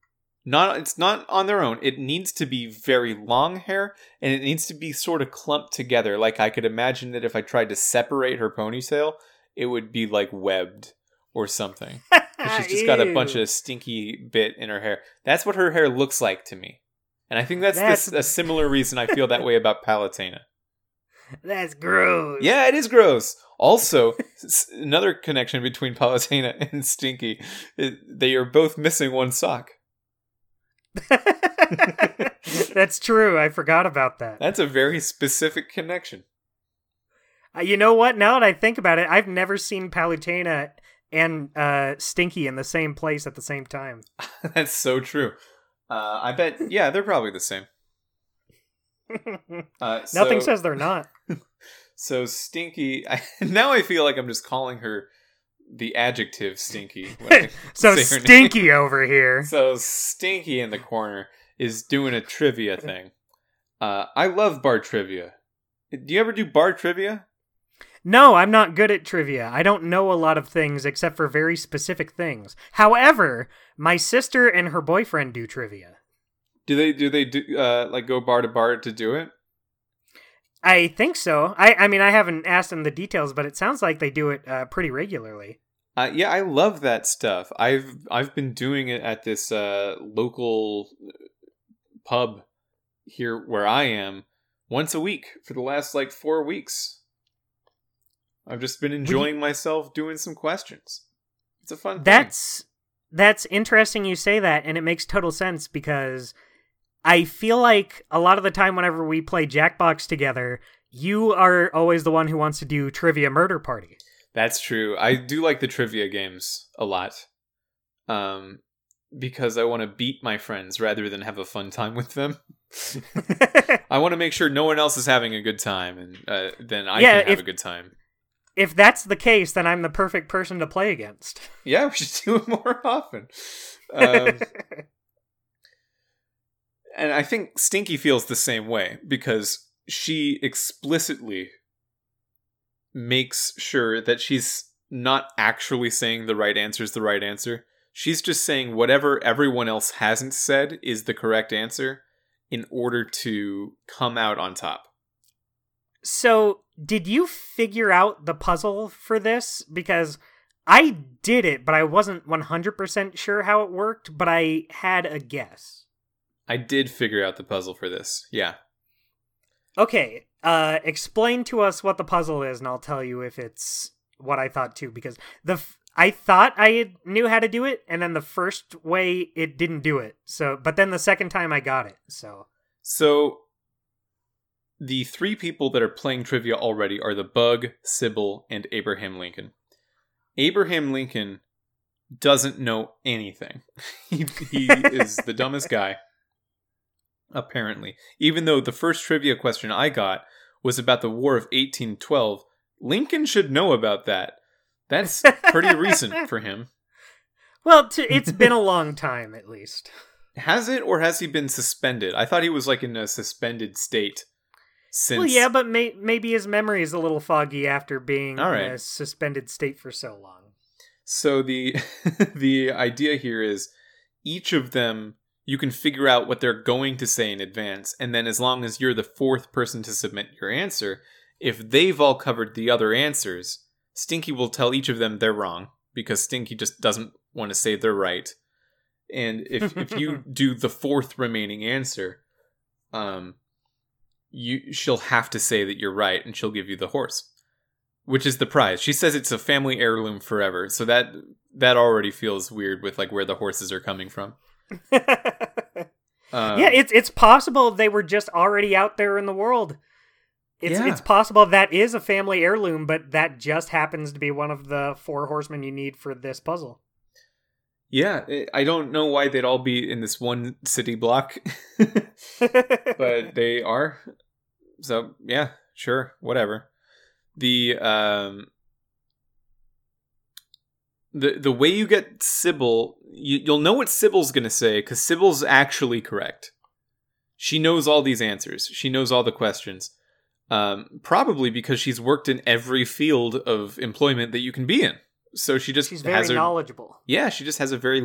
not it's not on their own. It needs to be very long hair and it needs to be sort of clumped together. Like I could imagine that if I tried to separate her ponytail, it would be like webbed or something. she's just got a bunch of stinky bit in her hair. That's what her hair looks like to me. And I think that's, that's... This, a similar reason I feel that way about Palutena. That's gross. Yeah, it is gross. Also, another connection between Palutena and Stinky, they are both missing one sock. That's true. I forgot about that. That's a very specific connection. Uh, you know what? Now that I think about it, I've never seen Palutena and uh, Stinky in the same place at the same time. That's so true. Uh, I bet, yeah, they're probably the same. Uh, so, Nothing says they're not. so Stinky, I, now I feel like I'm just calling her the adjective Stinky. so Stinky over here. So Stinky in the corner is doing a trivia thing. Uh, I love bar trivia. Do you ever do bar trivia? No, I'm not good at trivia. I don't know a lot of things except for very specific things. However, my sister and her boyfriend do trivia. Do they do they do uh, like go bar to bar to do it? I think so. I I mean I haven't asked them the details, but it sounds like they do it uh, pretty regularly. Uh, yeah, I love that stuff. I've I've been doing it at this uh, local pub here where I am once a week for the last like four weeks. I've just been enjoying you, myself doing some questions. It's a fun. That's thing. that's interesting. You say that, and it makes total sense because I feel like a lot of the time, whenever we play Jackbox together, you are always the one who wants to do trivia murder party. That's true. I do like the trivia games a lot. Um, because I want to beat my friends rather than have a fun time with them. I want to make sure no one else is having a good time, and uh, then I yeah, can have if, a good time if that's the case, then I'm the perfect person to play against. Yeah, we should do it more often. Um, and I think Stinky feels the same way because she explicitly makes sure that she's not actually saying the right answer is the right answer. She's just saying whatever everyone else hasn't said is the correct answer in order to come out on top. So did you figure out the puzzle for this? Because I did it, but I wasn't 100% sure how it worked, but I had a guess. I did figure out the puzzle for this. Yeah. Okay, uh explain to us what the puzzle is and I'll tell you if it's what I thought too because the f- I thought I knew how to do it and then the first way it didn't do it. So but then the second time I got it. So So the three people that are playing trivia already are the Bug, Sybil, and Abraham Lincoln. Abraham Lincoln doesn't know anything. he, he is the dumbest guy, apparently. Even though the first trivia question I got was about the War of 1812, Lincoln should know about that. That's pretty recent for him. Well, t- it's been a long time, at least. Has it, or has he been suspended? I thought he was like in a suspended state since... Well, yeah, but may- maybe his memory is a little foggy after being All right. in a suspended state for so long. So the the idea here is each of them you can figure out what they're going to say in advance, and then as long as you're the fourth person to submit your answer, if they've all covered the other answers, Stinky will tell each of them they're wrong because Stinky just doesn't want to say they're right. And if if you do the fourth remaining answer, um, you she'll have to say that you're right and she'll give you the horse which is the prize. She says it's a family heirloom forever so that that already feels weird with like where the horses are coming from Um, yeah, it's it's possible they were just already out there in the world. It's Yeah. it's possible that is a family heirloom, but that just happens to be one of the four horsemen you need for this puzzle. yeah. I- I don't know why they'd all be in this one city block, but they are. So yeah, sure, whatever. The um the the way you get Sybil, you, you'll know what Sybil's gonna say because Sybil's actually correct. She knows all these answers. She knows all the questions. Um, probably because she's worked in every field of employment that you can be in. So she just She's has very her, knowledgeable. yeah, she just has a very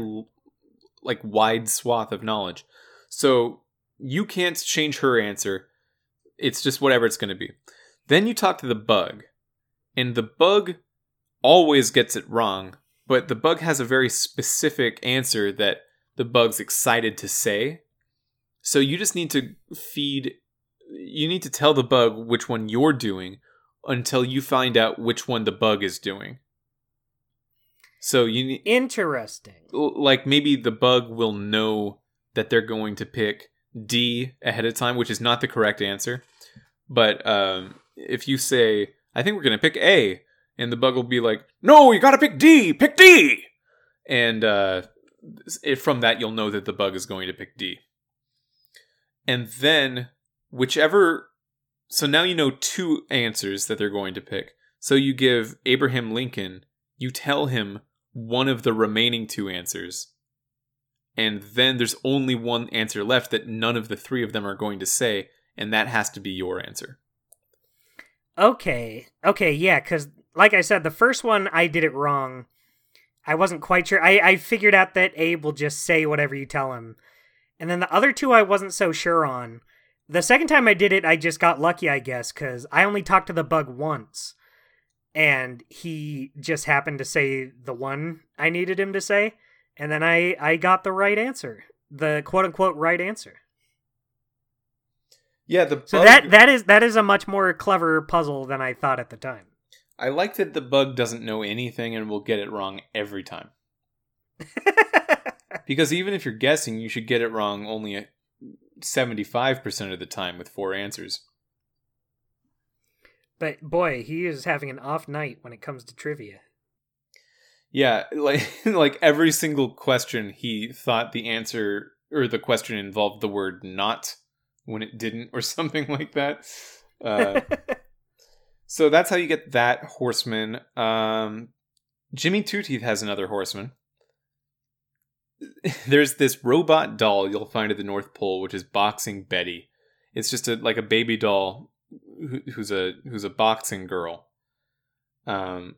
like wide swath of knowledge. So you can't change her answer. It's just whatever it's going to be. Then you talk to the bug, and the bug always gets it wrong, but the bug has a very specific answer that the bug's excited to say. So you just need to feed you need to tell the bug which one you're doing until you find out which one the bug is doing. So you need Interesting. like maybe the bug will know that they're going to pick D ahead of time, which is not the correct answer. But um, if you say, "I think we're going to pick A," and the bug will be like, "No, you got to pick D. Pick D," and uh, if from that you'll know that the bug is going to pick D. And then whichever, so now you know two answers that they're going to pick. So you give Abraham Lincoln, you tell him one of the remaining two answers. And then there's only one answer left that none of the three of them are going to say, and that has to be your answer. Okay. Okay, yeah, because like I said, the first one I did it wrong. I wasn't quite sure. I, I figured out that Abe will just say whatever you tell him. And then the other two I wasn't so sure on. The second time I did it, I just got lucky, I guess, because I only talked to the bug once. And he just happened to say the one I needed him to say. And then I, I got the right answer. The quote unquote right answer. Yeah, the bug, So that that is that is a much more clever puzzle than I thought at the time. I like that the bug doesn't know anything and will get it wrong every time. Because even if you're guessing, you should get it wrong only at 75% of the time with four answers. But boy, he is having an off night when it comes to trivia. Yeah, like like every single question he thought the answer or the question involved the word not when it didn't or something like that. Uh, so that's how you get that horseman. Um, Jimmy Two Teeth has another horseman. There's this robot doll you'll find at the North Pole, which is boxing Betty. It's just a like a baby doll who, who's a who's a boxing girl. Um,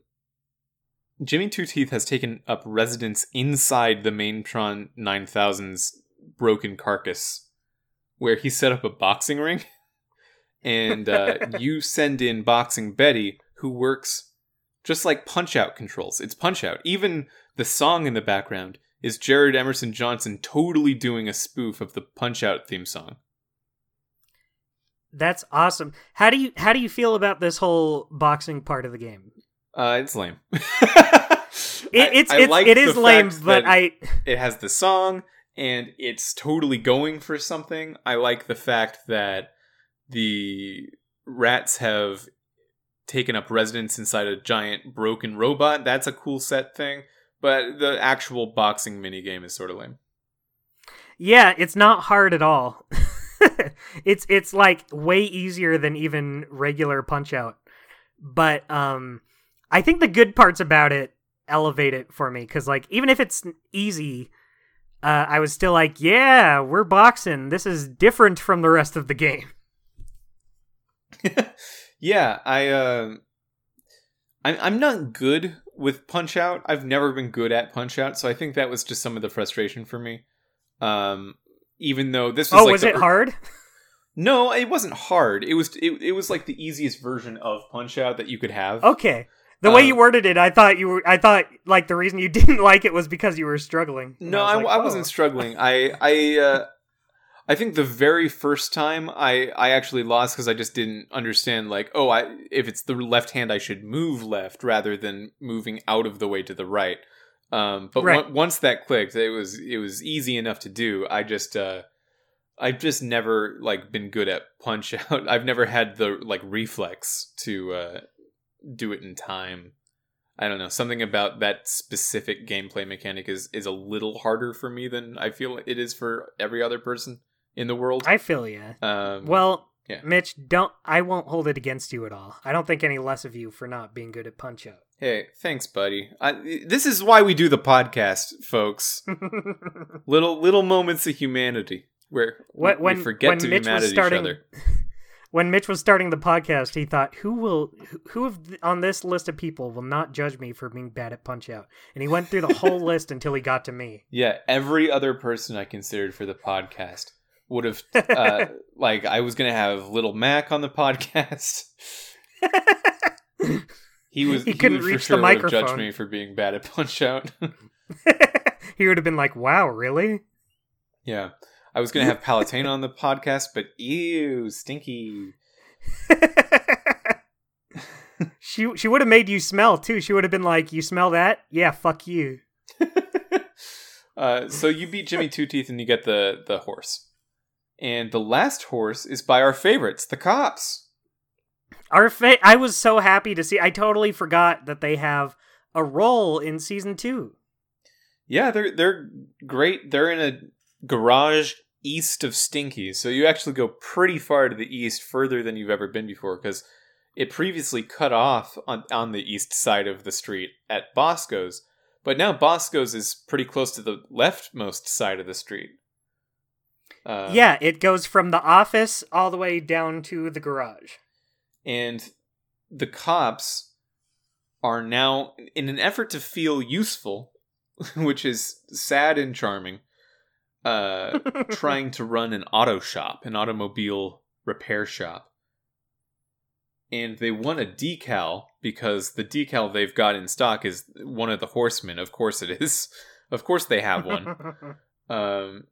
Jimmy Two Teeth has taken up residence inside the Maimtron 9000's broken carcass, where he set up a boxing ring. And uh, you send in Boxing Betty, who works just like Punch Out controls. It's Punch Out. Even the song in the background is Jared Emerson Johnson totally doing a spoof of the Punch Out theme song. That's awesome. How do you how do you feel about this whole boxing part of the game? Uh, it's lame. It, it's I it's like it is lame, but I it has the song and it's totally going for something. I like the fact that the rats have taken up residence inside a giant broken robot. That's a cool set thing, but the actual boxing minigame is sort of lame. yeah, it's not hard at all. it's it's like way easier than even regular Punch Out. But um I think the good parts about it elevate it for me cuz like even if it's easy uh, I was still like, yeah, we're boxing. This is different from the rest of the game. yeah, I uh, I'm I'm not good with Punch Out. I've never been good at Punch Out, so I think that was just some of the frustration for me. Um, even though this was oh, like was it ear- hard? No, it wasn't hard. It was it, it was like the easiest version of Punch Out that you could have. Okay. The way Um, you worded it, I thought you were. I thought like the reason you didn't like it was because you were struggling. And No, was I, like, I "Whoa." wasn't struggling. I I uh, I think the very first time I I actually lost because I just didn't understand like oh I if it's the left hand I should move left rather than moving out of the way to the right. Um, but Right. on- once that clicked, it was it was easy enough to do. I just uh, I've just never like been good at punch out. I've never had the like reflex to uh, do it in time. I don't know. Something about that specific gameplay mechanic is is a little harder for me than I feel it is for every other person in the world. I feel you. Um, Well, yeah. Mitch, don't. I won't hold it against you at all. I don't think any less of you for not being good at punch out. hey, thanks, buddy. I, this is why we do the podcast, folks. Little little moments of humanity where When- we forget when to Mitch be mad was at starting- each other. when Mitch was starting the podcast, he thought, "Who will? who- Who of on this list of people will not judge me for being bad at punch out?" And he went through the whole list until he got to me. Yeah, every other person I considered for the podcast would have uh, like I was gonna have Little Mac on the podcast. He was He he, couldn't reach sure the have judged me for being bad at punch out. he would have been like, "Wow, really?" yeah. I was gonna have Palutena on the podcast, but ew, stinky. she she would have made you smell too. She would have been like, "You smell that? Yeah, fuck you." uh, so you beat Jimmy Two Teeth and you get the the horse, and the last horse is by our favorites, the cops. Our fa- I was so happy to see. I totally forgot that they have a role in season two. Yeah, they're they're great. They're in a garage east of Stinky, so you actually go pretty far to the east, further than you've ever been before, because it previously cut off on on the east side of the street at Bosco's, but now Bosco's is pretty close to the leftmost side of the street. Uh, yeah, it goes from the office all the way down to the garage. and the cops are now in an effort to feel useful, which is sad and charming. Uh, trying to run an auto shop, an automobile repair shop. And they want a decal because the decal they've got in stock is one of the horsemen. Of course it is. Of course they have one. um,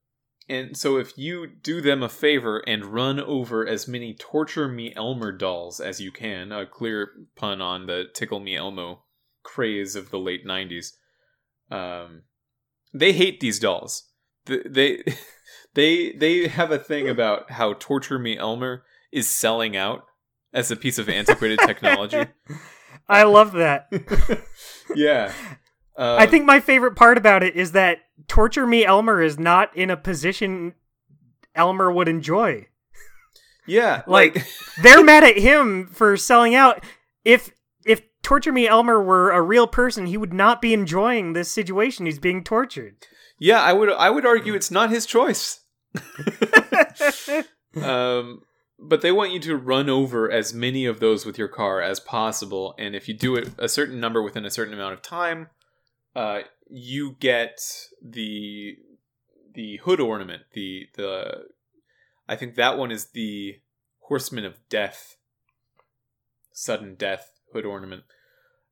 and so if you do them a favor and run over as many Torture Me Elmer dolls as you can, a clear pun on the Tickle Me Elmo craze of the late 90s, um, they hate these dolls. They they they have a thing about how torture me elmer is selling out as a piece of antiquated technology. I love that. yeah uh, I think my favorite part about it is that Torture Me Elmer is not in a position Elmer would enjoy. yeah like- like They're mad at him for selling out. If if Torture Me Elmer were a real person, he would not be enjoying this situation. He's being tortured. yeah i would i would argue it's not his choice um but they want you to run over as many of those with your car as possible and if you do it a certain number within a certain amount of time uh you get the the hood ornament the the i think that one is the horseman of death sudden death hood ornament.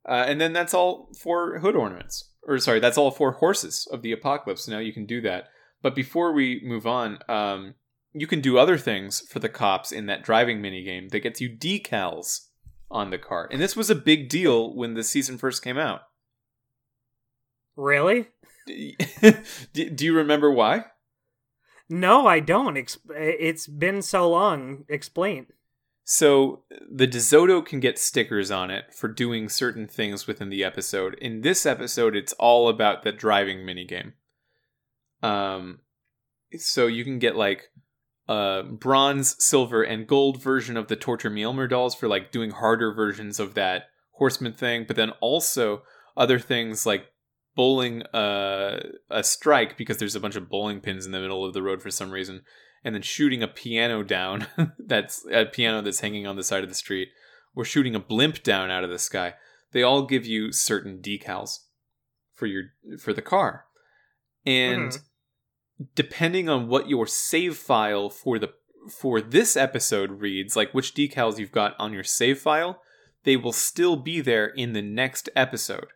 Uh, and then that's all for hood ornaments. Or sorry that's all for horses of the apocalypse. Now you can do that. But before we move on um you can do other things for the cops in that driving minigame that gets you decals on the car. And this was a big deal when the season first came out really? do, do you remember why No, I don't. It's been so long. Explain. So the DeSoto can get stickers on it for doing certain things within the episode. In this episode, it's all about the driving minigame. Um, so you can get like a bronze, silver, and gold version of the Torture Me Elmer dolls for like doing harder versions of that horseman thing, but then also other things like bowling uh, a strike because there's a bunch of bowling pins in the middle of the road for some reason and then shooting a piano down that's a piano that's hanging on the side of the street or shooting a blimp down out of the sky they all give you certain decals for your for the car and Mhm. depending on what your save file for the for this episode reads like which decals you've got on your save file they will still be there in the next episode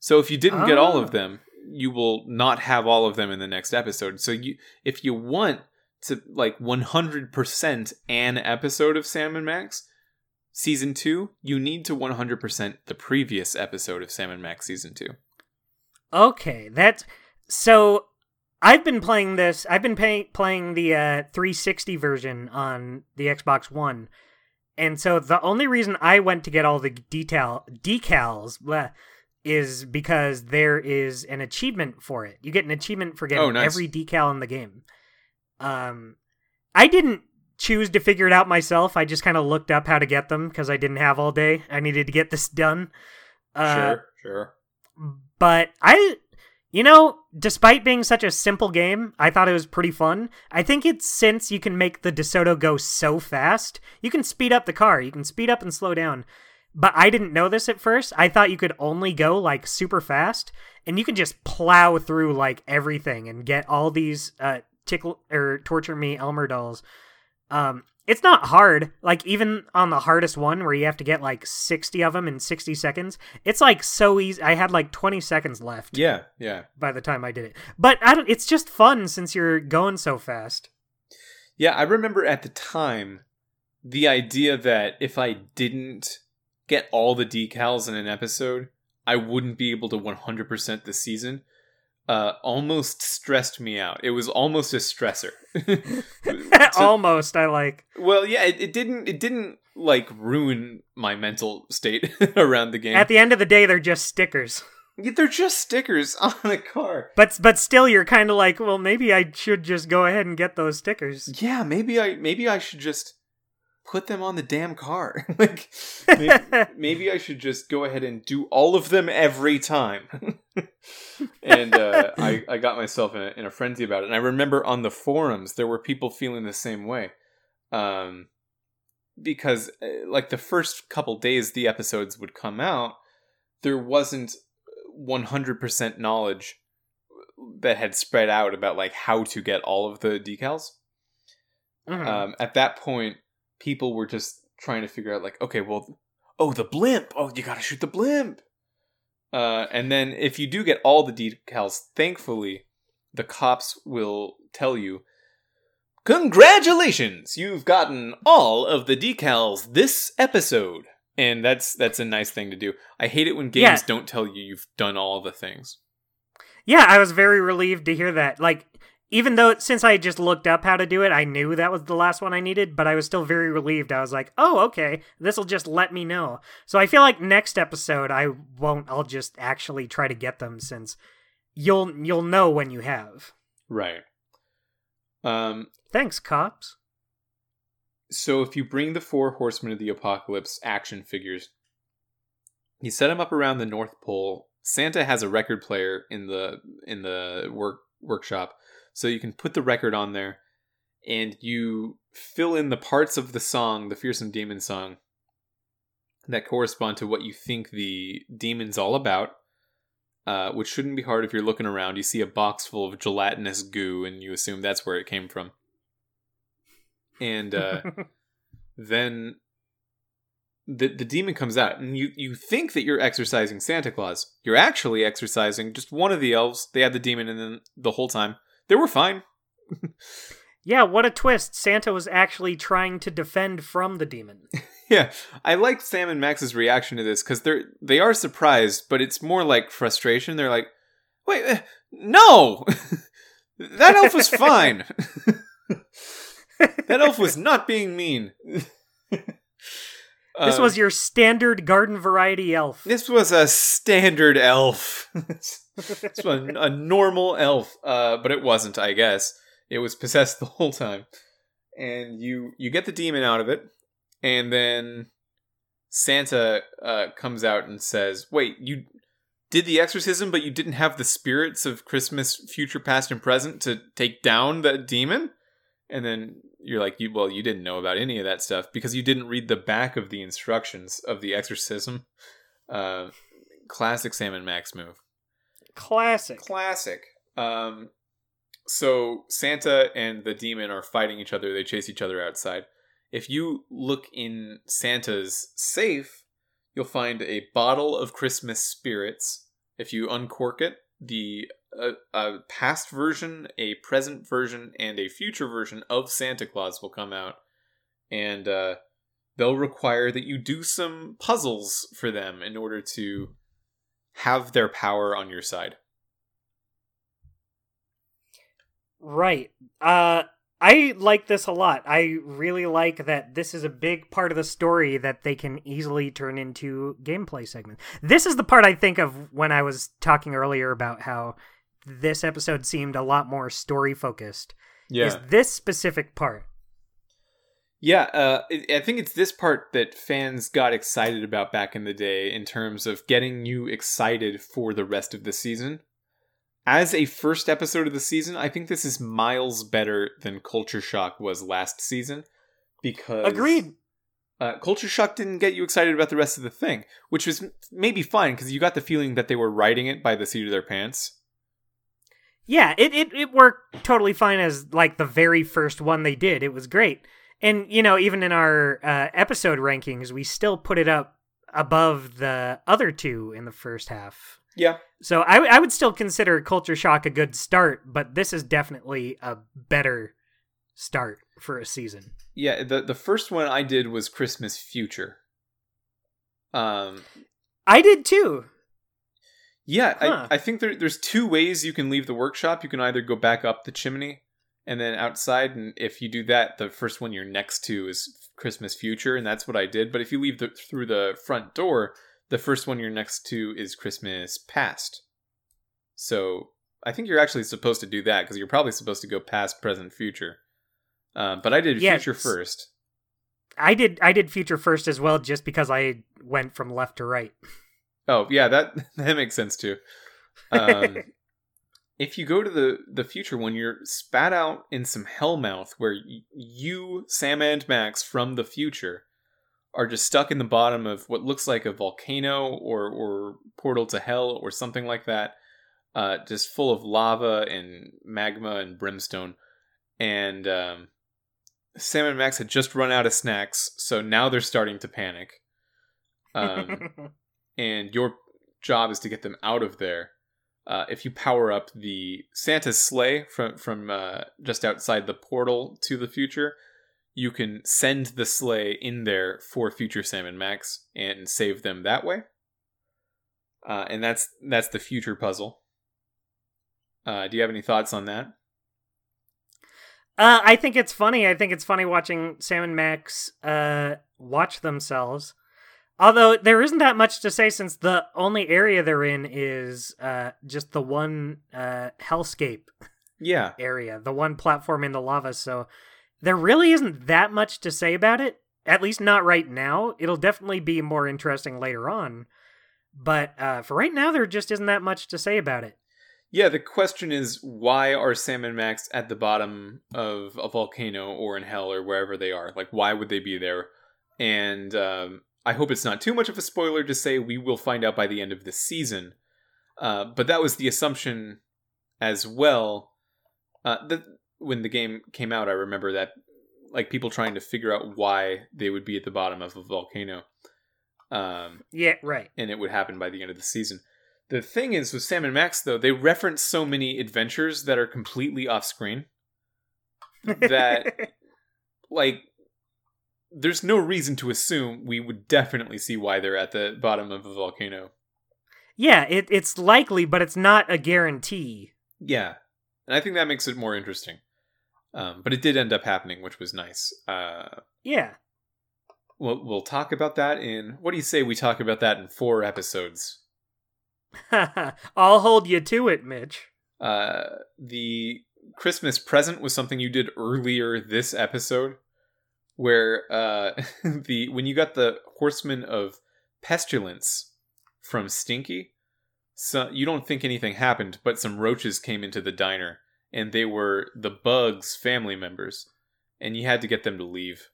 so if you didn't get all Ah. of them you will not have all of them in the next episode so you if you want to like 100% an episode of Sam and Max season 2, you need to 100% the previous episode of Sam and Max season 2. Okay, that's so. I've been playing this. I've been pay- playing the uh, 360 version on the Xbox One, and so the only reason I went to get all the detail decals is because there is an achievement for it. You get an achievement for getting Oh, nice. every decal in the game. Um, I didn't choose to figure it out myself. I just kind of looked up how to get them because I didn't have all day. I needed to get this done. Uh, sure, sure. but I, you know, despite being such a simple game, I thought it was pretty fun. I think it's since you can make the DeSoto go so fast, you can speed up the car, you can speed up and slow down. But I didn't know this at first. I thought you could only go like super fast, and you could just plow through like everything and get all these uh tickle or torture me Elmer dolls. Um, it's not hard. Like even on the hardest one where you have to get like 60 of them in 60 seconds, it's like so easy. I had like 20 seconds left Yeah, yeah. by the time I did it. But I don't it's just fun since you're going so fast. Yeah, I remember at the time the idea that if I didn't get all the decals in an episode, I wouldn't be able to 100% the season. Uh, almost stressed me out. It was almost a stressor. To- Almost I like. well, yeah, it, it didn't. It didn't like ruin my mental state around the game. At the end of the day they're just stickers. They're just stickers on a car. But but still you're kind of like, well maybe I should just go ahead and get those stickers. Yeah, maybe I maybe I should just put them on the damn car. like maybe, maybe I should just go ahead and do all of them every time. and uh, I I got myself in a, in a frenzy about it. And I remember on the forums there were people feeling the same way, um, because uh, like the first couple days the episodes would come out, there wasn't one hundred percent knowledge that had spread out about like how to get all of the decals Mhm. um, at that point, people were just trying to figure out, like, okay, well, oh, the blimp. Oh, you gotta shoot the blimp. Uh, and then if you do get all the decals, thankfully, the cops will tell you, congratulations, you've gotten all of the decals this episode. And that's that's a nice thing to do. I hate it when games Yeah. don't tell you you've done all the things. Yeah, I was very relieved to hear that. Like, even though since I just looked up how to do it, I knew that was the last one I needed, but I was still very relieved. I was like, oh, okay, this will just let me know. So I feel like next episode I won't. I'll just actually try to get them since you'll you'll know when you have. Right. Um, Thanks, cops. So if you bring the four horsemen of the apocalypse action figures, you set them up around the North Pole. Santa has a record player in the in the work workshop, so you can put the record on there, and you fill in the parts of the song, the fearsome demon song, that correspond to what you think the demon's all about. Uh, which shouldn't be hard if you're looking around. You see a box full of gelatinous goo, and you assume that's where it came from. And uh, then the the demon comes out and you you think that you're exercising Santa Claus. You're actually exercising just one of the elves. They had the demon and then the whole time. They were fine. yeah, what a twist! Santa was actually trying to defend from the demon. Yeah, I like Sam and Max's reaction to this because they're they are surprised, but it's more like frustration. They're like, "Wait, eh, no, that elf was fine. that elf was not being mean." This Um, was your standard garden variety elf. This was a standard elf. Was a, a normal elf, uh, but it wasn't. I guess it was possessed the whole time. And you you get the demon out of it, and then Santa uh, comes out and says, "Wait, you did the exorcism, but you didn't have the spirits of Christmas, future, past, and present to take down that demon." And then you're like, you, well, you didn't know about any of that stuff because you didn't read the back of the instructions of the exorcism. Uh, classic Sam and Max move. Classic. Classic. Um, so Santa and the demon are fighting each other. They chase each other outside. If you look in Santa's safe, you'll find a bottle of Christmas spirits. If you uncork it, the a, a past version, a present version, and a future version of Santa Claus will come out, and uh, they'll require that you do some puzzles for them in order to have their power on your side. Right. Uh I like this a lot. I really like that this is a big part of the story that they can easily turn into gameplay segments. This is the part I think of when I was talking earlier about how this episode seemed a lot more story focused. Yeah. Is this specific part? Yeah, uh, I think it's this part that fans got excited about back in the day in terms of getting you excited for the rest of the season. As a first episode of the season, I think this is miles better than Culture Shock was last season because Agreed. Uh, Culture Shock didn't get you excited about the rest of the thing, which was maybe fine because you got the feeling that they were writing it by the seat of their pants. Yeah, it, it, it worked totally fine as like the very first one they did. It was great. And, you know, even in our uh, episode rankings, we still put it up above the other two in the first half. Yeah. So I, w- I would still consider Culture Shock a good start, but this is definitely a better start for a season. Yeah, the the first one I did was Christmas Future. Um I did too. Yeah, Huh. I, I think there, there's two ways you can leave the workshop. You can either go back up the chimney and then outside, and if you do that, the first one you're next to is Christmas Future, and that's what I did. But if you leave the, through the front door, the first one you're next to is Christmas Past. So I think you're actually supposed to do that because you're probably supposed to go past, present, future. Um, but I did. Future first. I did I did Future first as well just because I went from left to right. Oh yeah, that that makes sense too. Um, if you go to the the future one, you're spat out in some hellmouth where y- you, Sam and Max from the future, are just stuck in the bottom of what looks like a volcano or or portal to hell or something like that, uh, just full of lava and magma and brimstone, and um, Sam and Max had just run out of snacks, so now they're starting to panic. Um, and your job is to get them out of there. Uh, if you power up the Santa's sleigh from from uh, just outside the portal to the future, you can send the sleigh in there for future Sam and Max and save them that way. Uh, and that's that's the future puzzle. Uh, do you have any thoughts on that? Uh, I think it's funny. I think it's funny watching Sam and Max uh, watch themselves. Although there isn't that much to say since the only area they're in is uh, just the one uh, hellscape Yeah, area, the one platform in the lava. So there really isn't that much to say about it. At least not right now. It'll definitely be more interesting later on. But uh, for right now, there just isn't that much to say about it. Yeah, the question is why are Sam and Max at the bottom of a volcano or in hell or wherever they are? Like, why would they be there? And um, I hope it's not too much of a spoiler to say we will find out by the end of the season. Uh, but that was the assumption as well. Uh, that when the game came out, I remember that like people trying to figure out why they would be at the bottom of a volcano. Um, Yeah, right. and it would happen by the end of the season. The thing is with Sam and Max though, they reference so many adventures that are completely off screen. That- Like there's no reason to assume we would definitely see why they're at the bottom of a volcano. yeah, it, it's likely, but it's not a guarantee. Yeah. And I think that makes it more interesting. Um, but it did end up happening, which was nice. Uh, Yeah. we'll, we'll talk about that in. What do you say we talk about that in four episodes? I'll hold you to it, Mitch. Uh, the Christmas present was something you did earlier this episode, where uh, the when you got the Horseman of Pestilence from Stinky, so you don't think anything happened, but some roaches came into the diner, and they were the Bugs family members, and you had to get them to leave.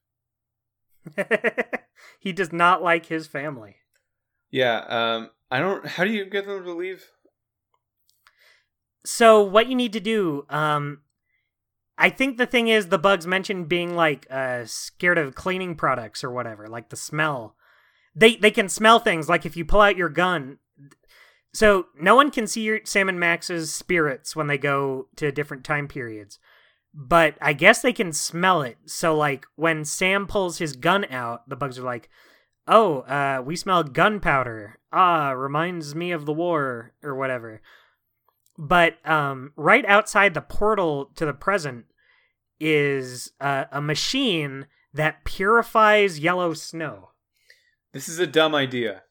he does not like his family. Yeah, um, I don't. How do you get them to leave? So what you need to do, um I think the thing is the bugs mentioned being like uh scared of cleaning products or whatever, like the smell. They they can smell things like if you pull out your gun. So no one can see your Sam and Max's spirits when they go to different time periods. But I guess they can smell it. So like when Sam pulls his gun out, the bugs are like, "Oh, uh we smell gunpowder. Ah, reminds me of the war or whatever." But um, right outside the portal to the present is uh, a machine that purifies yellow snow. This is a dumb idea.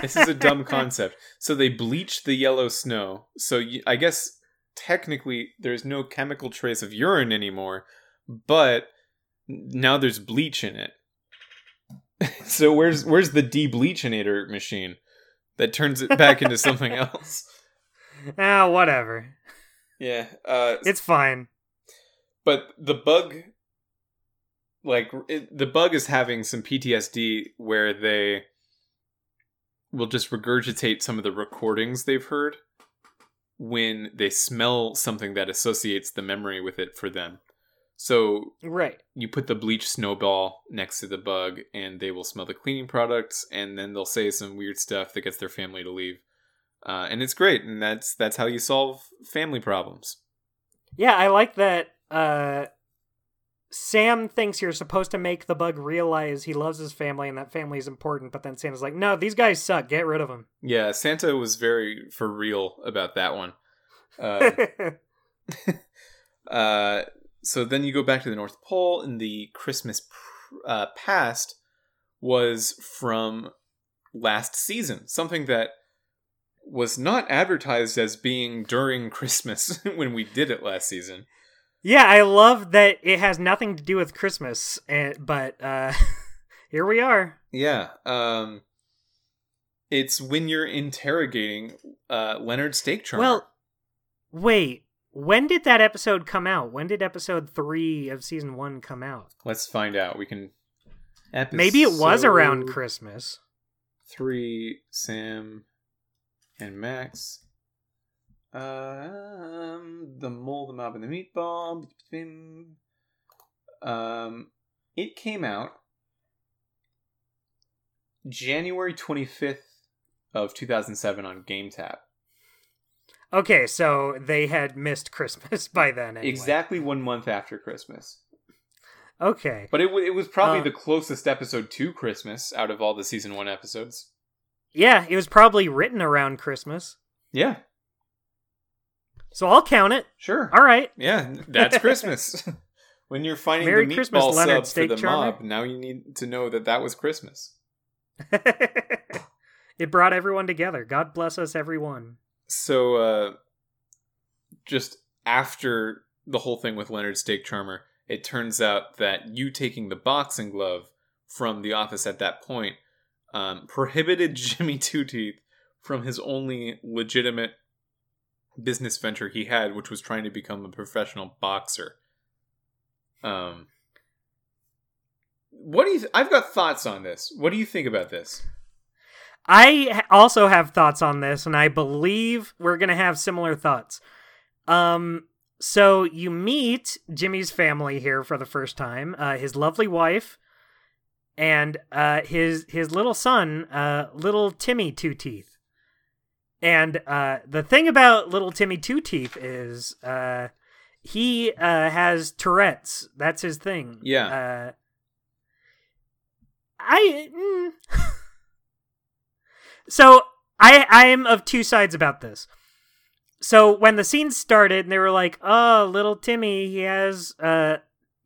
this is a dumb concept. So they bleach the yellow snow. So I guess technically there's no chemical trace of urine anymore, but now there's bleach in it. so where's where's the debleachinator machine that turns it back into something else? Ah, whatever. Yeah, uh, It's fine. but the bug like it, the bug is having some PTSD where they will just regurgitate some of the recordings they've heard when they smell something that associates the memory with it for them. So Right. you put the bleach snowball next to the bug and they will smell the cleaning products and then they'll say some weird stuff that gets their family to leave. Uh, and it's great and that's that's how you solve family problems. Yeah, I like that. Uh, Sam thinks you're supposed to make the bug realize he loves his family and that family is important, but then Santa's like, "No, these guys suck. Get rid of them." Yeah, Santa was very for real about that one. Uh, uh, so then you go back to the North Pole, and the Christmas pr- uh, past was from last season, something that was not advertised as being during Christmas when we did it last season. yeah, I love that it has nothing to do with Christmas, but uh, here we are. Yeah, um, it's when you're interrogating uh, Leonard Steak Charmer. Well, wait. When did that episode come out? When did episode three of season one come out? let's find out. We can. Maybe it was around Christmas. three Sam and Max. Um, the mole, the mob, and the meatball. Um, it came out January twenty fifth of two thousand seven on GameTap. Okay, so they had missed Christmas by then. Anyway. Exactly one month after Christmas. Okay. But it, w- it was probably Uh, the closest episode to Christmas out of all the season one episodes. Yeah, it was probably written around Christmas. Yeah, So I'll count it. sure. All right. Yeah, that's Christmas. when you're finding Merry the Christmas, meatball Leonard sub for the Charmer. mob, now you need to know that that was Christmas. it brought everyone together. God bless us, everyone. So, uh, just after the whole thing with Leonard Steak Charmer, it turns out that you taking the boxing glove from the office at that point um, prohibited Jimmy Two Teeth from his only legitimate business venture he had, which was trying to become a professional boxer. Um, what do you? Th- I've got thoughts on this. What do you think about this? I also have thoughts on this, and I believe we're gonna have similar thoughts. Um, so you meet Jimmy's family here for the first time. Uh, his lovely wife, and uh, his his little son, uh, little Timmy Two Teeth. And uh, the thing about little Timmy Two Teeth is uh, he uh, has Tourette's. That's his thing. Yeah. Uh, I. mm. so I I am of two sides about this. So when the scene started, and they were like, "Oh, little Timmy, he has uh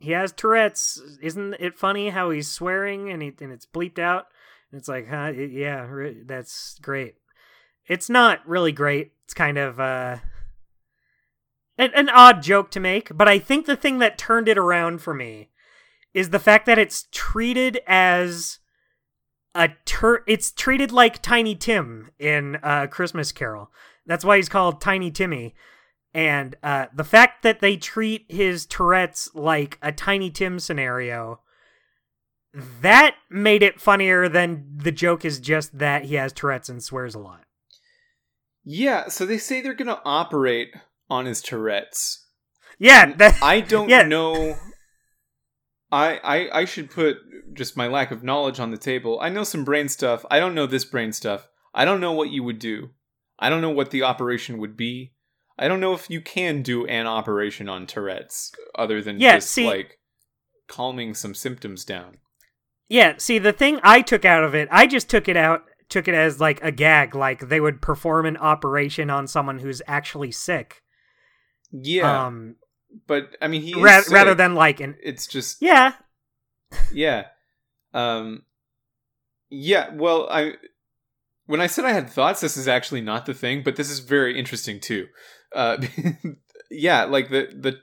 he has Tourette's. Isn't it funny how he's swearing and he, and it's bleeped out?" And it's like, "Huh? Yeah, that's great." It's not really great. It's kind of uh an, an odd joke to make, but I think the thing that turned it around for me is the fact that it's treated as a tur- it's treated like Tiny Tim in uh, Christmas Carol. That's why he's called Tiny Timmy. And uh, the fact that they treat his Tourette's like a Tiny Tim scenario, that made it funnier than the joke is just that he has Tourette's and swears a lot. Yeah, so they say they're going to operate on his Tourette's. Yeah, that, I don't Yeah. know. I, I I should put just my lack of knowledge on the table. I know some brain stuff. I don't know this brain stuff. I don't know what you would do. I don't know what the operation would be. I don't know if you can do an operation on Tourette's other than Yeah, just see- like calming some symptoms down. Yeah, see, the thing I took out of it, I just took it out took it as like a gag, like they would perform an operation on someone who's actually sick. Yeah, Um, but I mean, he is ra- rather than like an it's just yeah, yeah, um, yeah. Well, I when I said I had thoughts, this is actually not the thing, but this is very interesting too. Uh, yeah, like the the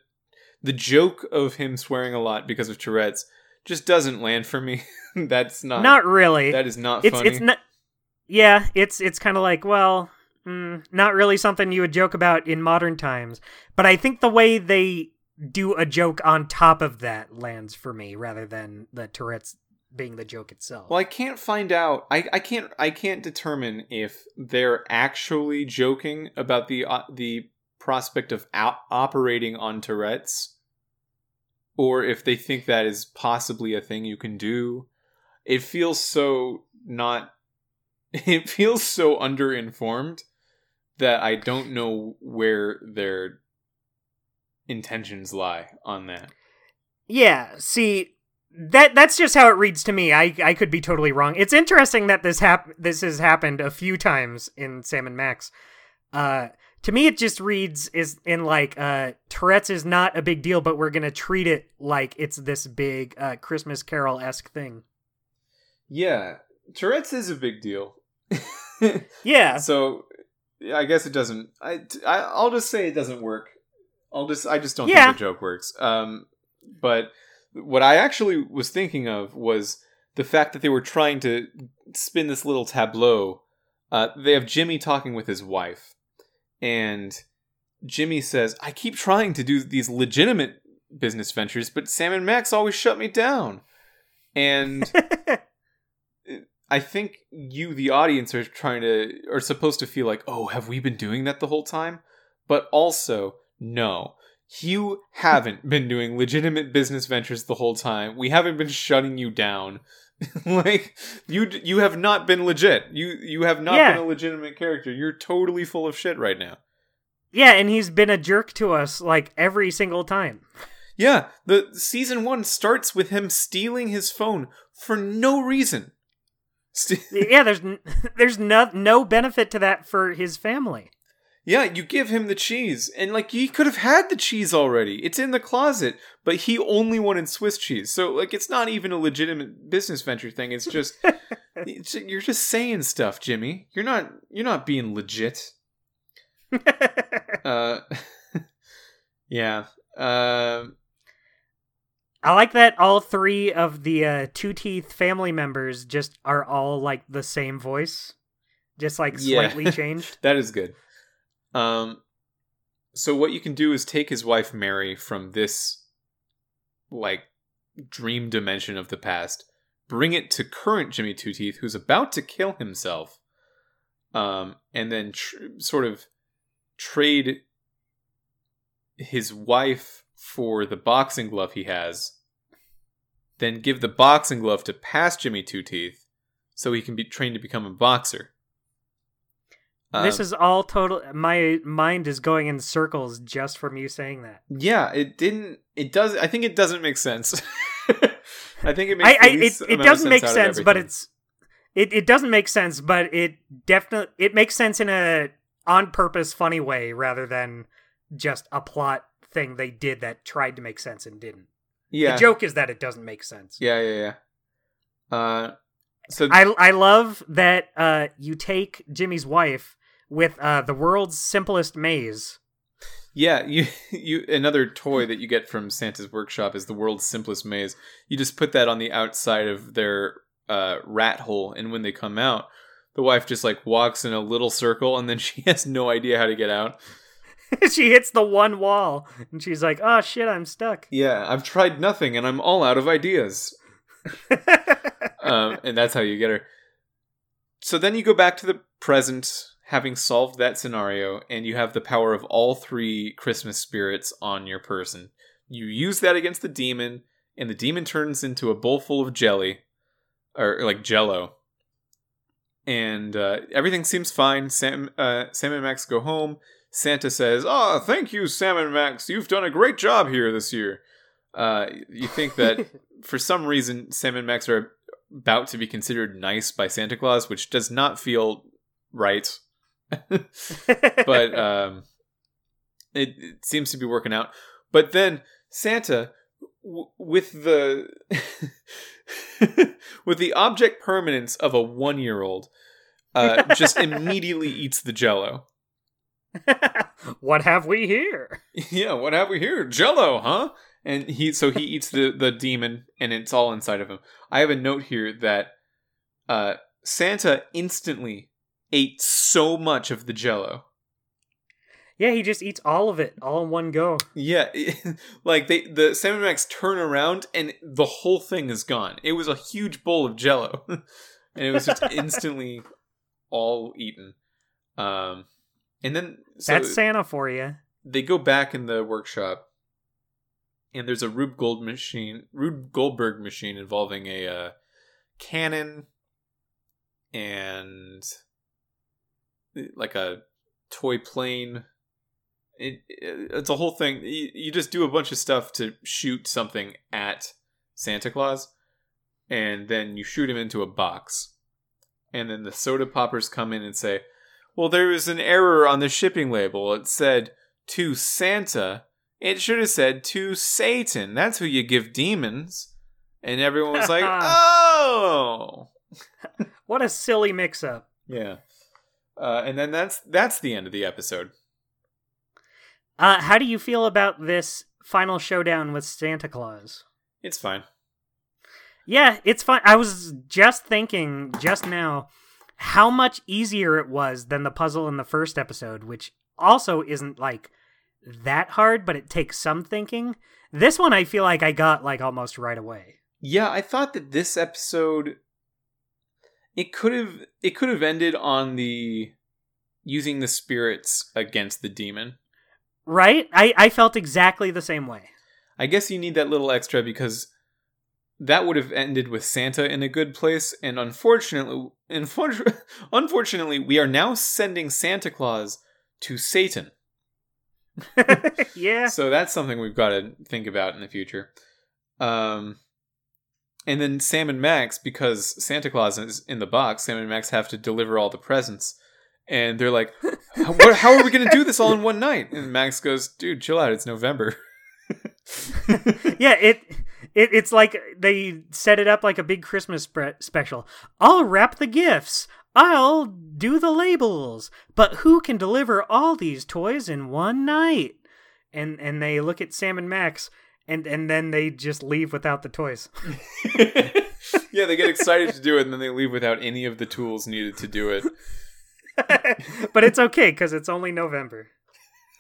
the joke of him swearing a lot because of Tourette's just doesn't land for me. That's not not really. that is not it's funny. it's not. Yeah, it's it's kind of like well, mm, not really something you would joke about in modern times. But I think the way they do a joke on top of that lands for me, rather than the Tourette's being the joke itself. Well, I can't find out. I, I can't I can't determine if they're actually joking about the uh, the prospect of out- operating on Tourette's, or if they think that is possibly a thing you can do. It feels so not. It feels so underinformed that I don't know where their intentions lie on that. Yeah, see that that's just how it reads to me. I I could be totally wrong. It's interesting that this hap- this has happened a few times in Sam and Max. Uh to me it just reads is in like uh Tourette's is not a big deal, but we're going to treat it like it's this big uh Christmas carol-esque thing. Yeah, Tourette's is a big deal. Yeah. so I guess it doesn't. I, I I'll just say it doesn't work. I'll just I just don't Yeah. think the joke works. Um, but what I actually was thinking of was the fact that they were trying to spin this little tableau. Uh, they have Jimmy talking with his wife, and Jimmy says, "I keep trying to do these legitimate business ventures, but Sam and Max always shut me down." And I think you, the audience, are trying to are supposed to feel like, oh, have we been doing that the whole time? But also, no, you haven't been doing legitimate business ventures the whole time. We haven't been shutting you down. like you, you have not been legit. You, you have not Yeah. been a legitimate character. You're totally full of shit right now. yeah, and he's been a jerk to us like every single time. Yeah, the season one starts with him stealing his phone for no reason. St- yeah, there's n- there's no no benefit to that for his family. Yeah, you give him the cheese, and like he could have had the cheese already. It's in the closet, but he only wanted Swiss cheese. So like, it's not even a legitimate business venture thing. It's just it's, you're just saying stuff, Jimmy. You're not you're not being legit. Uh, yeah. Um. I like that all three of the uh, Two Teeth family members just are all like the same voice, just like Yeah. slightly changed. That is good. Um, so what you can do is take his wife Mary from this, like, dream dimension of the past, bring it to current Jimmy Two Teeth, who's about to kill himself, um, and then tr- sort of trade his wife for the boxing glove he has, then give the boxing glove to past Jimmy Two Teeth, so he can be trained to become a boxer. This Um, is all total. My mind is going in circles just from you saying that. Yeah, it didn't. It does. I think it doesn't make sense. I think it makes. I, I it, it doesn't make sense, but it's it, it doesn't make sense, but it definitely it makes sense in a on purpose funny way rather than just a plot thing they did that tried to make sense and didn't. yeah, The joke is that it doesn't make sense. yeah, yeah, yeah. Uh, so I I love that uh you take Jimmy's wife with uh the world's simplest maze. yeah, you you another toy that you get from Santa's workshop is the world's simplest maze. You just put that on the outside of their uh, rat hole, and when they come out, the wife just like walks in a little circle, and then she has no idea how to get out. she hits the one wall and she's like, "Oh shit, I'm stuck." Yeah, I've tried nothing, and I'm all out of ideas. Um, and that's how you get her. So then you go back to the present, having solved that scenario, and you have the power of all three Christmas spirits on your person. You use that against the demon, and the demon turns into a bowl full of jelly, or like Jello. And uh, everything seems fine. Sam, uh, Sam and Max go home. Santa says, "Oh, thank you, Sam and Max. You've done a great job here this year." Uh, you think that for some reason Sam and Max are about to be considered nice by Santa Claus, which does not feel right. but um, it, it seems to be working out. But then Santa, w- with the with the object permanence of a one year old, uh, just immediately eats the Jello. what have we here? Yeah, what have we here? Jello, huh? And he so he eats the the demon, and it's all inside of him. I have a note here that uh, Santa instantly ate so much of the Jello. Yeah, he just eats all of it all in one go. Yeah, like they the Sam and Max turn around and the whole thing is gone. It was a huge bowl of Jello, and it was just instantly all eaten. Um, and then so That's Santa for you. they go back in the workshop, and there's a Rube Gold machine, Rube Goldberg machine involving a uh, cannon and like a toy plane. It, it- it's a whole thing. You, you just do a bunch of stuff to shoot something at Santa Claus, and then you shoot him into a box. And then the soda poppers come in and say, Well, there was an error on the shipping label. It said to Santa. It should have said to Satan. That's who you give demons. And everyone was like, Oh What a silly mix up. Yeah. Uh, and then that's that's the end of the episode. Uh, how do you feel about this final showdown with Santa Claus? It's fine. Yeah, it's fine. I was just thinking just now how much easier it was than the puzzle in the first episode, which also isn't like that hard, but it takes some thinking. This one I feel like I got like almost right away. Yeah, I thought that this episode it could have it could have ended on the using the spirits against the demon. Right? I, I felt exactly the same way. I guess you need that little extra because that would have ended with Santa in a good place, and unfortunately, unfortunately, we are now sending Santa Claus to Satan. yeah. So that's something we've got to think about in the future. Um, and then Sam and Max, because Santa Claus is in the box, Sam and Max have to deliver all the presents, and they're like, "How- what, "How are we going to do this all in one night?" And Max goes, "Dude, chill out. It's November." yeah, it, it it's like they set it up like a big Christmas spe- special. I'll wrap the gifts. I'll do the labels. But who can deliver all these toys in one night? And and they look at Sam and Max and and then they just leave without the toys. yeah, they get excited to do it, and then they leave without any of the tools needed to do it. but it's okay cuz it's only November.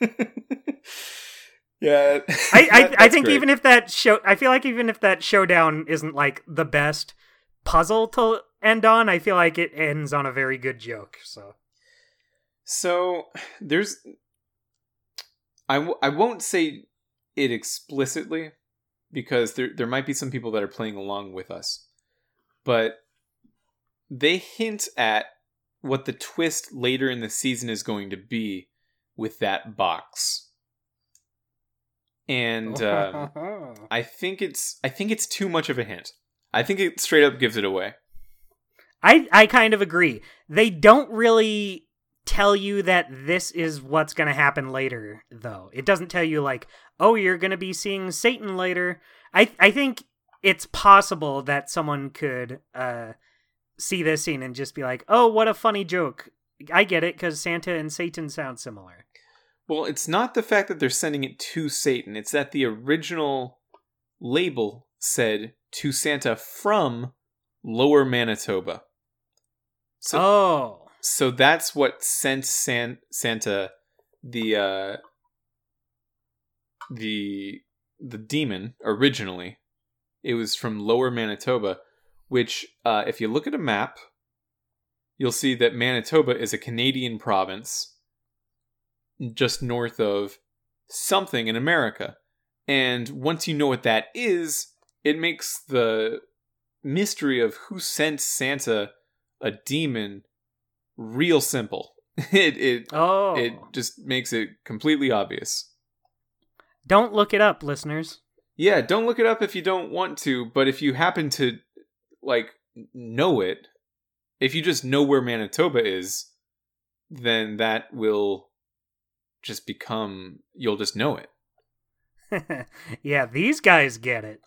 yeah, I I, I think even if that show I feel like even if that showdown isn't like the best puzzle to end on, I feel like it ends on a very good joke. So So there's, I w- I won't say it explicitly because there there might be some people that are playing along with us, but they hint at what the twist later in the season is going to be with that box, and um, I think it's I think it's too much of a hint. I think it straight up gives it away. I I kind of agree. They don't really tell you that this is what's going to happen later though. It doesn't tell you like, "Oh, you're going to be seeing Satan later." I I think it's possible that someone could uh see this scene and just be like, "Oh, what a funny joke." I get it cuz Santa and Satan sound similar. Well, it's not the fact that they're sending it to Satan. It's that the original label said to Santa from Lower Manitoba. So, oh. so that's what sent San- Santa the uh, the the demon originally. It was from Lower Manitoba, which, uh, if you look at a map, you'll see that Manitoba is a Canadian province just north of something in America. And once you know what that is, it makes the mystery of who sent Santa a demon real simple. It it Oh. it just makes it completely obvious. Don't look it up, listeners. Yeah, don't look it up if you don't want to, but if you happen to like know it, if you just know where Manitoba is, then that will just become you'll just know it. yeah, these guys get it.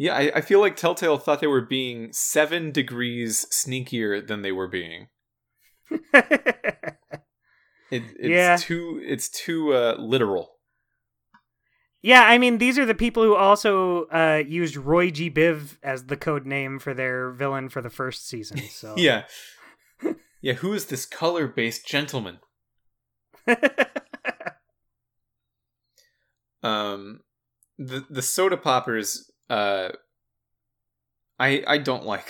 Yeah, I, I feel like Telltale thought they were being seven degrees sneakier than they were being. it, it's Yeah. too it's too uh, literal. yeah, I mean, these are the people who also uh, used Roy G. Biv as the code name for their villain for the first season. So Yeah. yeah, who is this color based gentleman? Um the the soda poppers uh I I don't like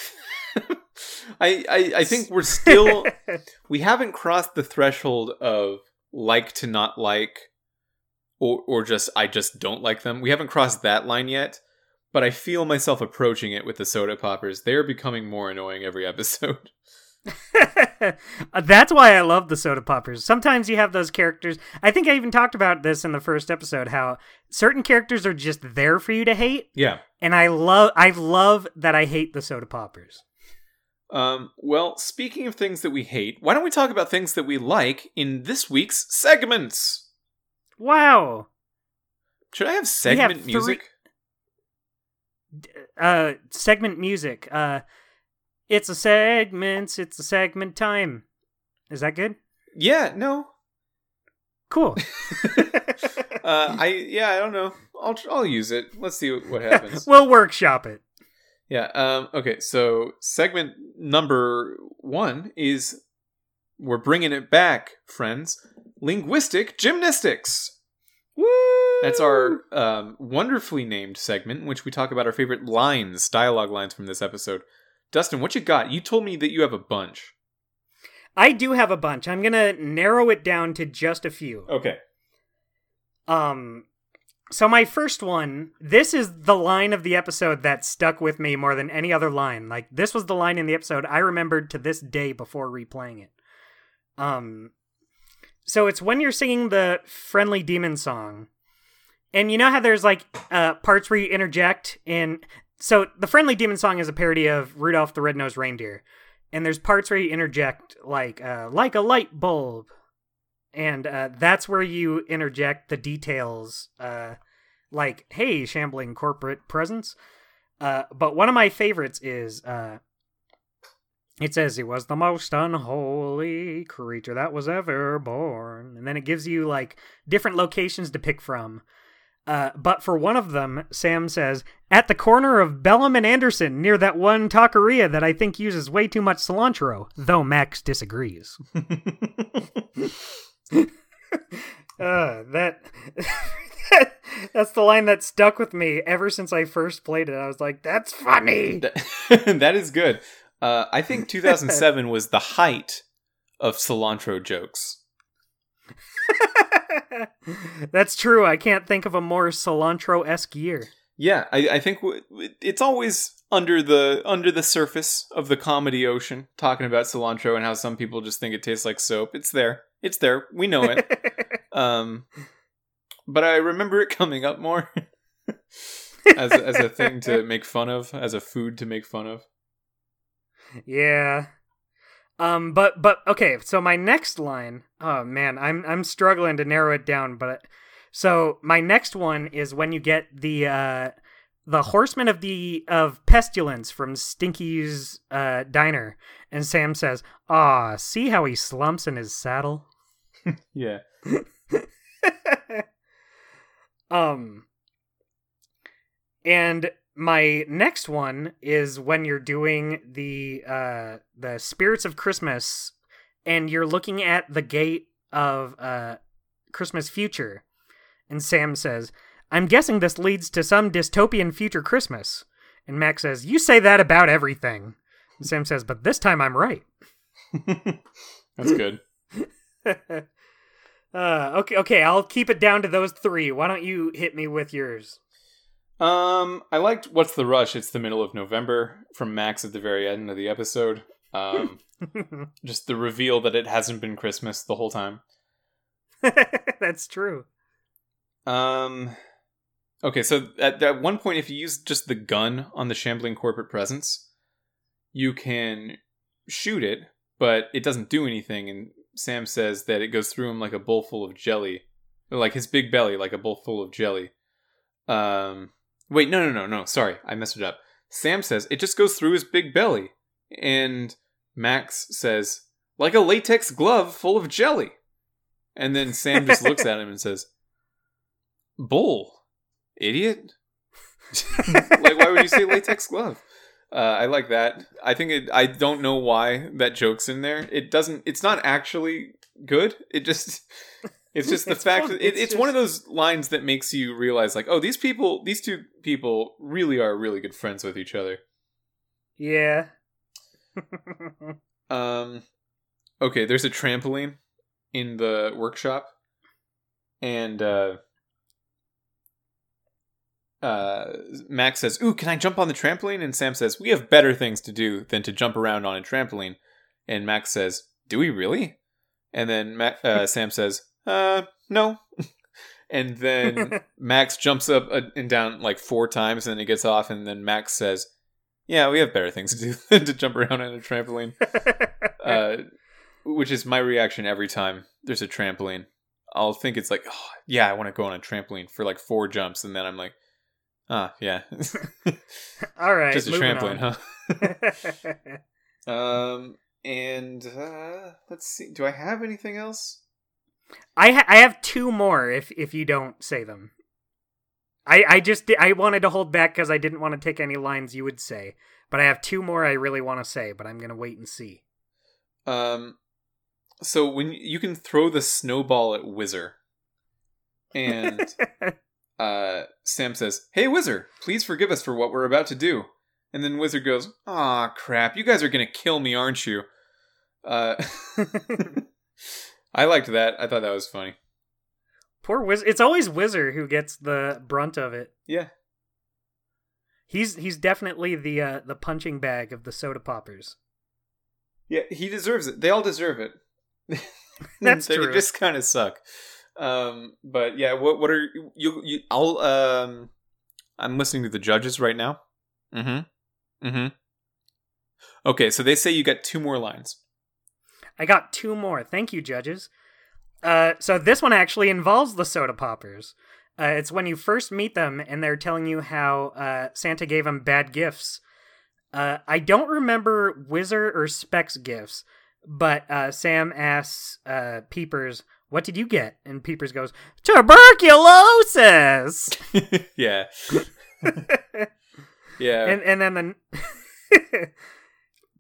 I, I I think we're still we haven't crossed the threshold of like to not like or or just I just don't like them. We haven't crossed that line yet, but I feel myself approaching it with the soda poppers. They're becoming more annoying every episode. That's why I love the soda poppers. Sometimes you have those characters. I think I even talked about this in the first episode how certain characters are just there for you to hate, Yeah. and I love I love that I hate the soda poppers. Um, well, speaking of things that we hate, why don't we talk about things that we like in this week's segments? Wow. Should I have segment three- music? Uh segment music. Uh it's a segment, it's a segment time. Is that good? Yeah, no. Cool. Uh, I yeah, I don't know. I'll I'll use it. Let's see what happens. we'll workshop it. Yeah. Um. Okay. So segment number one is we're bringing it back, friends. Linguistic gymnastics. Woo! That's our um, wonderfully named segment in which we talk about our favorite lines, dialogue lines from this episode. Dustin, what you got? You told me that you have a bunch. I do have a bunch. I'm going to narrow it down to just a few. Okay. Um so my first one, this is the line of the episode that stuck with me more than any other line. Like this was the line in the episode I remembered to this day before replaying it. Um so it's when you're singing the friendly demon song. And you know how there's like uh parts where you interject in so the friendly demon song is a parody of Rudolph the Red-Nosed Reindeer. And there's parts where you interject like uh like a light bulb. And uh, that's where you interject the details uh, like hey shambling corporate presence. Uh, but one of my favorites is uh, it says he was the most unholy creature that was ever born. And then it gives you like different locations to pick from uh, but for one of them, Sam says, at the corner of Bellum and Anderson, near that one taqueria that I think uses way too much cilantro, though Max disagrees. Uh, that, that's the line that stuck with me ever since I first played it. I was like, "That's funny." That, that is good. Uh, I think 2007 was the height of cilantro jokes. that's true. I can't think of a more cilantro esque year. Yeah, I, I think w- it's always under the under the surface of the comedy ocean, talking about cilantro and how some people just think it tastes like soap. It's there. It's there. We know it. um, but I remember it coming up more as as a thing to make fun of, as a food to make fun of. yeah. Um, but but okay. So my next line. Oh man, I'm I'm struggling to narrow it down. But so my next one is when you get the uh the horseman of the of pestilence from Stinky's uh diner, and Sam says, "Ah, see how he slumps in his saddle." Yeah. um and my next one is when you're doing the uh the spirits of christmas and you're looking at the gate of uh christmas future. And sam says i'm guessing this leads to some dystopian future christmas. And max says you say that about everything. And sam says but this time i'm right. That's good. uh okay okay i'll keep it down to those three. Why don't you hit me with yours Um, I liked "What's the Rush?" It's the middle of November from Max at the very end of the episode. Um, just the reveal that it hasn't been Christmas the whole time. That's true. Um, okay, so at, at one point, if you use just the gun on the shambling corporate presence, you can shoot it, but it doesn't do anything. And Sam says that it goes through him like a bowl full of jelly, like his big belly, like a bowl full of jelly. Um, wait, no, no, no, no. Sorry, I messed it up. Sam says it just goes through his big belly, and Max says like a latex glove full of jelly. And then Sam just looks at him and says, "Bull, idiot." like, why would you say latex glove? Uh, I like that. I think it. I don't know why that joke's in there. It doesn't. It's not actually good. It just. It's just the It's fact fun. that it, It's it's one of those lines that makes you realize, like, oh, these people, these two people, really are really good friends with each other. yeah. Um, okay, there's a trampoline in the workshop, and uh, uh, Max says, "Ooh, can I jump on the trampoline?" And Sam says, "We have better things to do than to jump around on a trampoline." And Max says, "Do we really?" And then Ma- uh, Sam says, "Uh, no." and then Max jumps up uh, and down like four times, and then he gets off, and then Max says, "Yeah, we have better things to do than to jump around on a trampoline." uh, which is my reaction every time there's a trampoline. I'll think it's like, oh, yeah, I want to go on a trampoline for like four jumps, and then I'm like, ah, yeah, All right. just a trampoline, on. huh? Um, and uh, let's see, do I have anything else? I ha- I have two more if if you don't say them. I I just I wanted to hold back because I didn't want to take any lines you would say, but I have two more I really want to say, but I'm gonna wait and see. Um, so when you can throw the snowball at Whizzer, and uh, Sam says, "Hey, Whizzer, please forgive us for what we're about to do." And then Whizzer goes, "Ah, crap! You guys are gonna kill me, aren't you?" Uh, I liked that. I thought that was funny. Poor Wiz. It's always Whizzer who gets the brunt of it. Yeah, He's he's definitely the uh, the punching bag of the soda poppers. yeah, he deserves it. They all deserve it. That's they true. just kind of suck. Um, but yeah, what what are you? You, I'll um, I'm listening to the judges right now. Mm-hmm. Mm-hmm. Okay, so they say you got two more lines. I got two more. Thank you, judges. Uh, so this one actually involves the soda poppers. Uh, it's when you first meet them and they're telling you how uh, Santa gave them bad gifts. Uh, I don't remember Whizzer or Specs gifts, but uh, Sam asks uh, Peepers, "What did you get?" And Peepers goes, "Tuberculosis." yeah. yeah. and and then the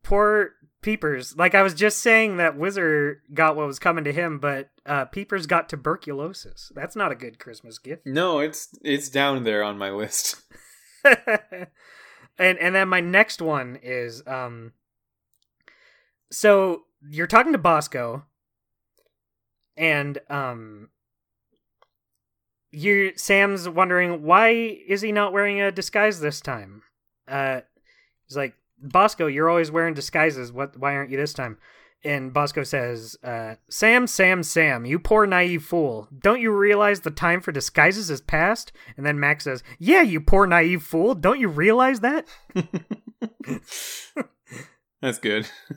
poor Peepers. Like I was just saying that Whizzer got what was coming to him, but uh, Peepers got tuberculosis. That's not a good Christmas gift. no, it's it's down there on my list. and and then my next one is um. So you're talking to Bosco, and um. You Sam's wondering why is he not wearing a disguise this time? Uh, he's like Bosco, you're always wearing disguises. What? Why aren't you this time? And Bosco says, uh, "Sam, Sam, Sam, you poor naive fool! Don't you realize the time for disguises is past?" And then Max says, "Yeah, you poor naive fool! Don't you realize that?" That's good.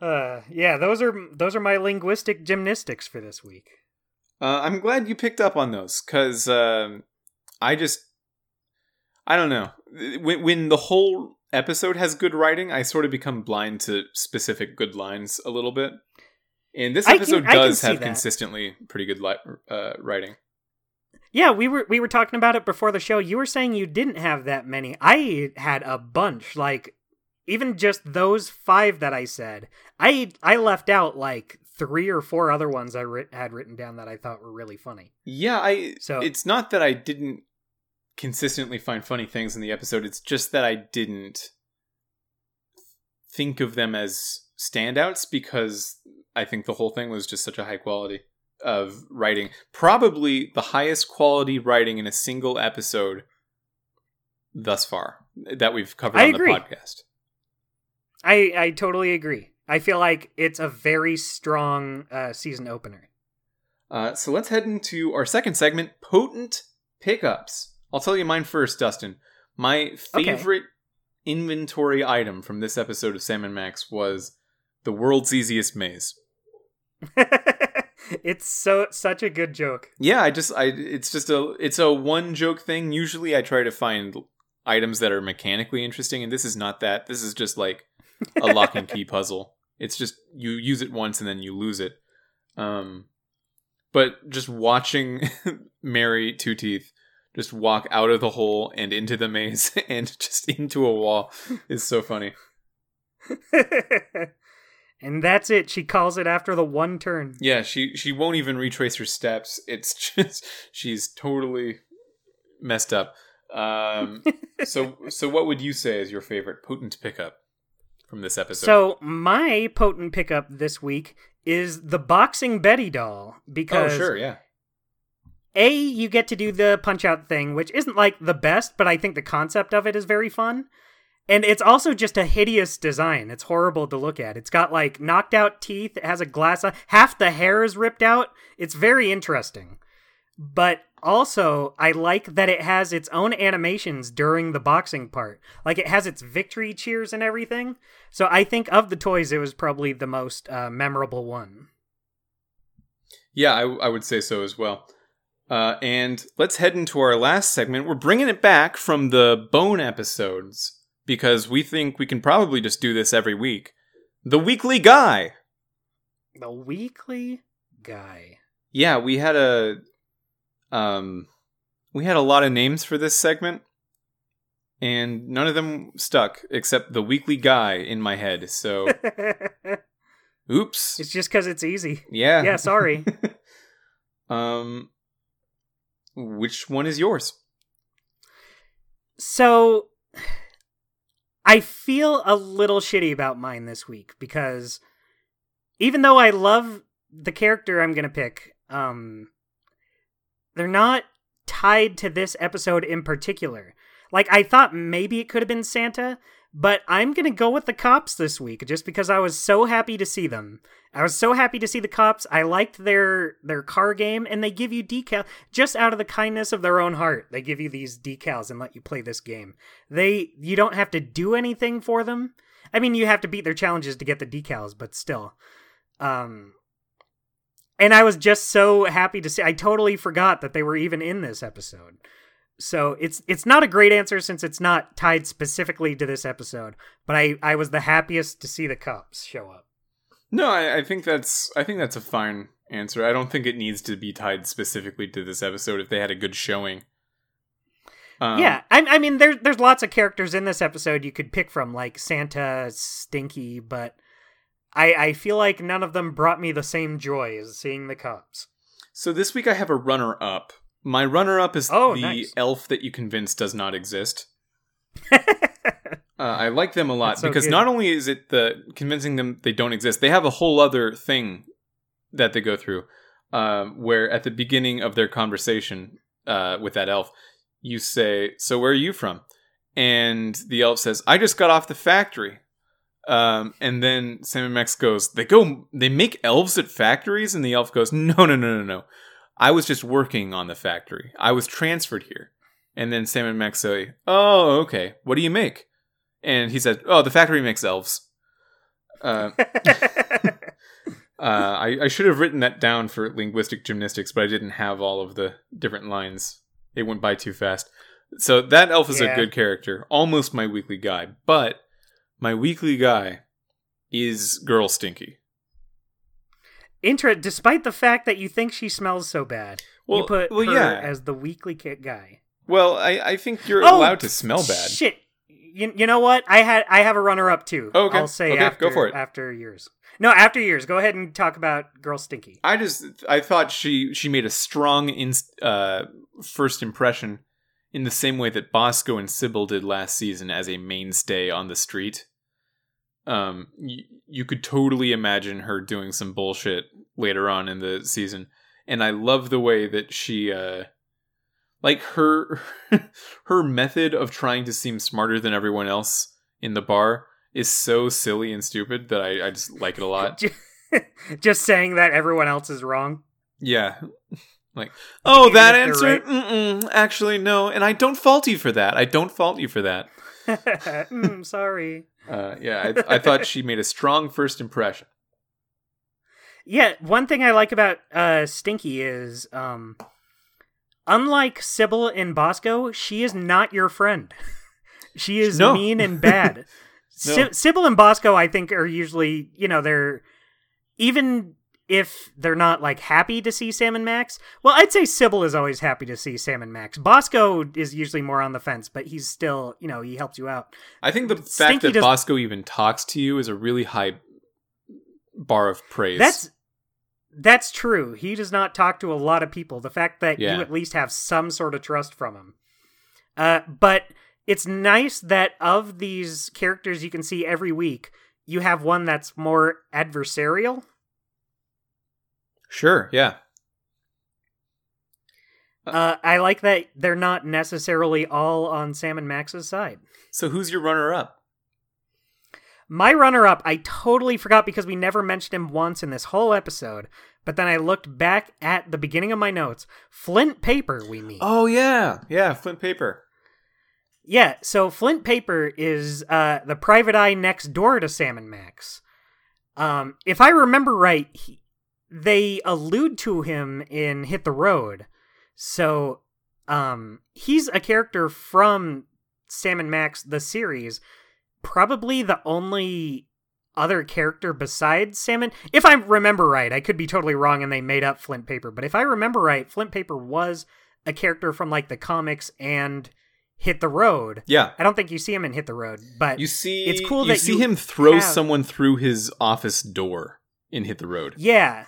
Uh, yeah, those are those are my linguistic gymnastics for this week. Uh, I'm glad you picked up on those because um, I just I don't know when when the whole episode has good writing, I sort of become blind to specific good lines a little bit. And this episode can does have that. consistently pretty good li- uh, writing. Yeah, we were we were talking about it before the show. You were saying you didn't have that many. I had a bunch. Like even just those five that I said, I I left out like three or four other ones I writ- had written down that I thought were really funny. Yeah, I. So- it's not that I didn't consistently find funny things in the episode. It's just that I didn't think of them as standouts because I think the whole thing was just such a high quality of writing. Probably the highest quality writing in a single episode thus far that we've covered I on agree. the podcast. I I totally agree. I feel like it's a very strong uh, season opener. Uh, so let's head into our second segment potent pickups. I'll tell you mine first, Dustin. My favorite inventory item from this episode of Sam and Max was the world's easiest maze. it's so such a good joke. Yeah, I just I it's just a it's a one joke thing. Usually I try to find items that are mechanically interesting and this is not that. This is just like a lock and key puzzle. It's just you use it once and then you lose it. Um but just watching Mary Two Teeth just walk out of the hole and into the maze and just into a wall is so funny. and that's it. She calls it after the one turn. Yeah, she she won't even retrace her steps. It's just she's totally messed up. Um, so so what would you say is your favorite potent pickup from this episode? So my potent pickup this week is the boxing Betty doll because oh sure yeah a you get to do the punch out thing which isn't like the best but i think the concept of it is very fun. And it's also just a hideous design. It's horrible to look at. It's got like knocked out teeth. It has a glass eye. Half the hair is ripped out. It's very interesting. But also i like that it has its own animations during the boxing part. Like it has its victory cheers and everything. So i think of the toys it was probably the most uh, memorable one. Yeah I, I would say so as well uh, and let's head into our last segment. We're bringing it back from the bone episodes because we think we can probably just do this every week. The weekly guy. The weekly guy. Yeah, we had a um we had a lot of names for this segment and none of them stuck except the weekly guy in my head. So oops. It's just cuz it's easy. Yeah. Yeah, sorry. um which one is yours? So I feel a little shitty about mine this week because even though I love the character I'm going to pick, um they're not tied to this episode in particular. Like I thought maybe it could have been Santa, but I'm going to go with the cops this week just because I was so happy to see them. I was so happy to see the cops. I liked their their car game and they give you decal just out of the kindness of their own heart. They give you these decals and let you play this game. They you don't have to do anything for them. I mean, you have to beat their challenges to get the decals, but still. Um and I was just so happy to see I totally forgot that they were even in this episode. So it's it's not a great answer since it's not tied specifically to this episode, but I I was the happiest to see the cops show up. No, I, I think that's I think that's a fine answer. I don't think it needs to be tied specifically to this episode if they had a good showing. Um, yeah, I, I mean, there's there's lots of characters in this episode you could pick from, like Santa, Stinky, but I I feel like none of them brought me the same joy as seeing the cops. So this week I have a runner up. My runner up is Oh, the nice. elf that you convince does not exist. Uh, I like them a lot so because good. not only is it the convincing them they don't exist, they have a whole other thing that they go through. Um, where at the beginning of their conversation uh, with that elf, you say, "So where are you from?" And the elf says, "I just got off the factory." Um, and then Sam and Max goes, "They go, they make elves at factories," and the elf goes, "No, no, no, no, no. I was just working on the factory. I was transferred here." And then Sam and Max say, "Oh, okay. What do you make?" And he said, "Oh, the factory makes elves." Uh, uh, I, I should have written that down for linguistic gymnastics, but I didn't have all of the different lines. It went by too fast. So that elf is a good character, almost my weekly guy. But my weekly guy is Girl Stinky. Intra, despite the fact that you think she smells so bad, Well, you put well, her yeah. as the weekly kit guy. Well, I, I think you're Oh, allowed to smell bad. Shit. You, you know what? I had I have a runner up too. Oh, okay. I'll say Okay, after go for it. after yours. No, after yours. Go ahead and talk about Girl Stinky. I just I thought she she made a strong in, uh, first impression in the same way that Bosco and Sybil did last season as a mainstay on the street. Um, y- you could totally imagine her doing some bullshit later on in the season, and I love the way that she uh, like her her method of trying to seem smarter than everyone else in the bar is so silly and stupid that I, I just like it a lot. Just saying that everyone else is wrong. Yeah. Like, oh, that answer? right. Actually, no. And I don't fault you for that. I don't fault you for that. mm, sorry. Uh, yeah, I, I thought she made a strong first impression. Yeah, one thing I like about uh, Stinky is, um, unlike Sybil and Bosco, she is not your friend. she is No. mean and bad. Sy- Sybil and Bosco, I think, are usually, you know, they're even if they're not like happy to see Sam and Max. Well, I'd say Sybil is always happy to see Sam and Max. Bosco is usually more on the fence, but he's still, you know, he helps you out. I think the fact Stinky that does- Bosco even talks to you is a really high bar of praise. That's that's true. He does not talk to a lot of people. The fact that Yeah. you at least have some sort of trust from him. Uh, but it's nice that of these characters you can see every week, you have one that's more adversarial. Sure, yeah. Uh, I like that they're not necessarily all on Sam and Max's side. So who's your runner up? My runner up, I totally forgot because we never mentioned him once in this whole episode. But then I looked back at the beginning of my notes. Flint Paper, we meet. Oh yeah, yeah, Flint Paper. Yeah, so Flint Paper is uh, the private eye next door to Sam and Max. Um, if I remember right, he, they allude to him in Hit the Road. So um, he's a character from Sam and Max, the series. Probably the only other character besides Salmon. If I remember right, I could be totally wrong and they made up Flint Paper, but if I remember right, Flint Paper was a character from like the comics and Hit the Road. Yeah. I don't think you see him in Hit the Road, but You see It's cool you that see you see him throw have- someone through his office door in Hit the Road. yeah,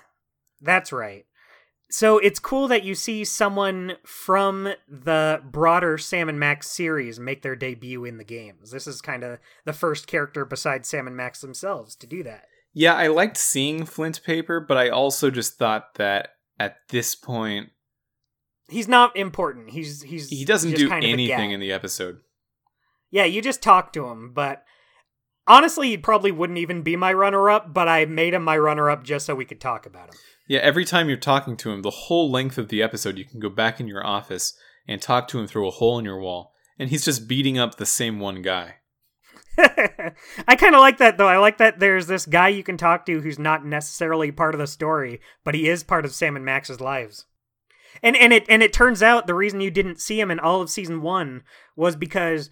that's right. So it's cool that you see someone from the broader Sam and Max series make their debut in the games. This is kind of the first character besides Sam and Max themselves to do that. Yeah, I liked seeing Flint Paper, but I also just thought that at this point He's not important. He's he's he doesn't do anything in the episode. Yeah, you just talk to him, but honestly, he probably wouldn't even be my runner up, but I made him my runner up just so we could talk about him. Yeah, every time you're talking to him, the whole length of the episode, you can go back in your office and talk to him through a hole in your wall, and he's just beating up the same one guy. I kind of like that though. I like that there's this guy you can talk to who's not necessarily part of the story, but he is part of Sam and Max's lives. And and it and it turns out the reason you didn't see him in all of season 1 was because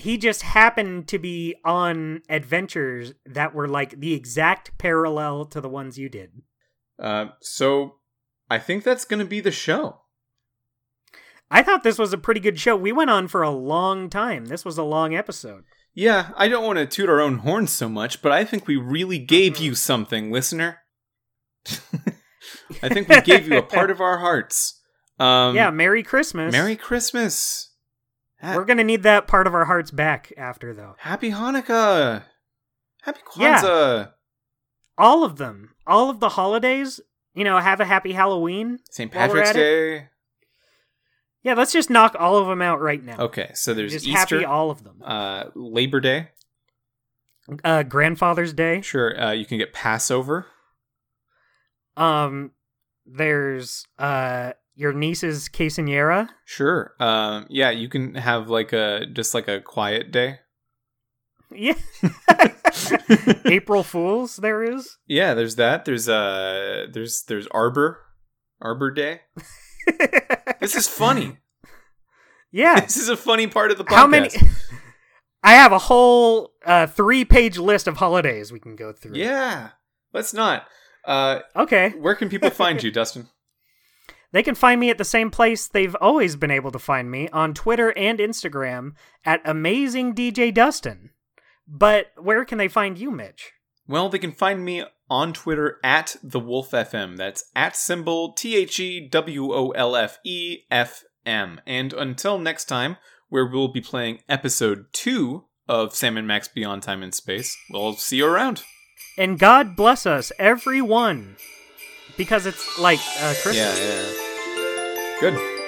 he just happened to be on adventures that were like the exact parallel to the ones you did. Uh, so I think that's going to be the show. I thought this was a pretty good show. We went on for a long time. This was a long episode. Yeah, I don't want to toot our own horn so much, but I think we really gave you something, listener. I think we gave you a part of our hearts. Um, yeah, Merry Christmas. Merry Christmas. Ha- We're going to need that part of our hearts back after though. Happy Hanukkah. Happy Yeah. Kwanzaa. all of them, all of the holidays. You know, have a happy Halloween. St. Patrick's at Day. Yeah, let's just knock all of them out right now. Okay, so there's just Easter, happy all of them. uh, Labor Day. Uh, Grandfather's Day. Sure, uh, you can get Passover. Um, there's uh your niece's quinceanera. Sure. Um, yeah, you can have like a just like a quiet day. Yeah. April Fools. There is. Yeah, there's that. There's uh, there's there's Arbor, Arbor Day. This is funny. yeah. This is a funny part of the podcast. How many? I have a whole uh, three-page list of holidays we can go through. Yeah, let's not. Uh, Okay. where can people find you, Dustin? They can find me at the same place they've always been able to find me on Twitter and Instagram at Amazing DJ Dustin. But where can they find you, Mitch? Well, they can find me on Twitter at the Wolfe FM. That's at symbol T H E W O L F E F M. And until next time, where we'll be playing episode two of Sam and Max Beyond Time and Space, we'll see you around. And God bless us, everyone. Because it's like uh, Christmas. Yeah, yeah. Good.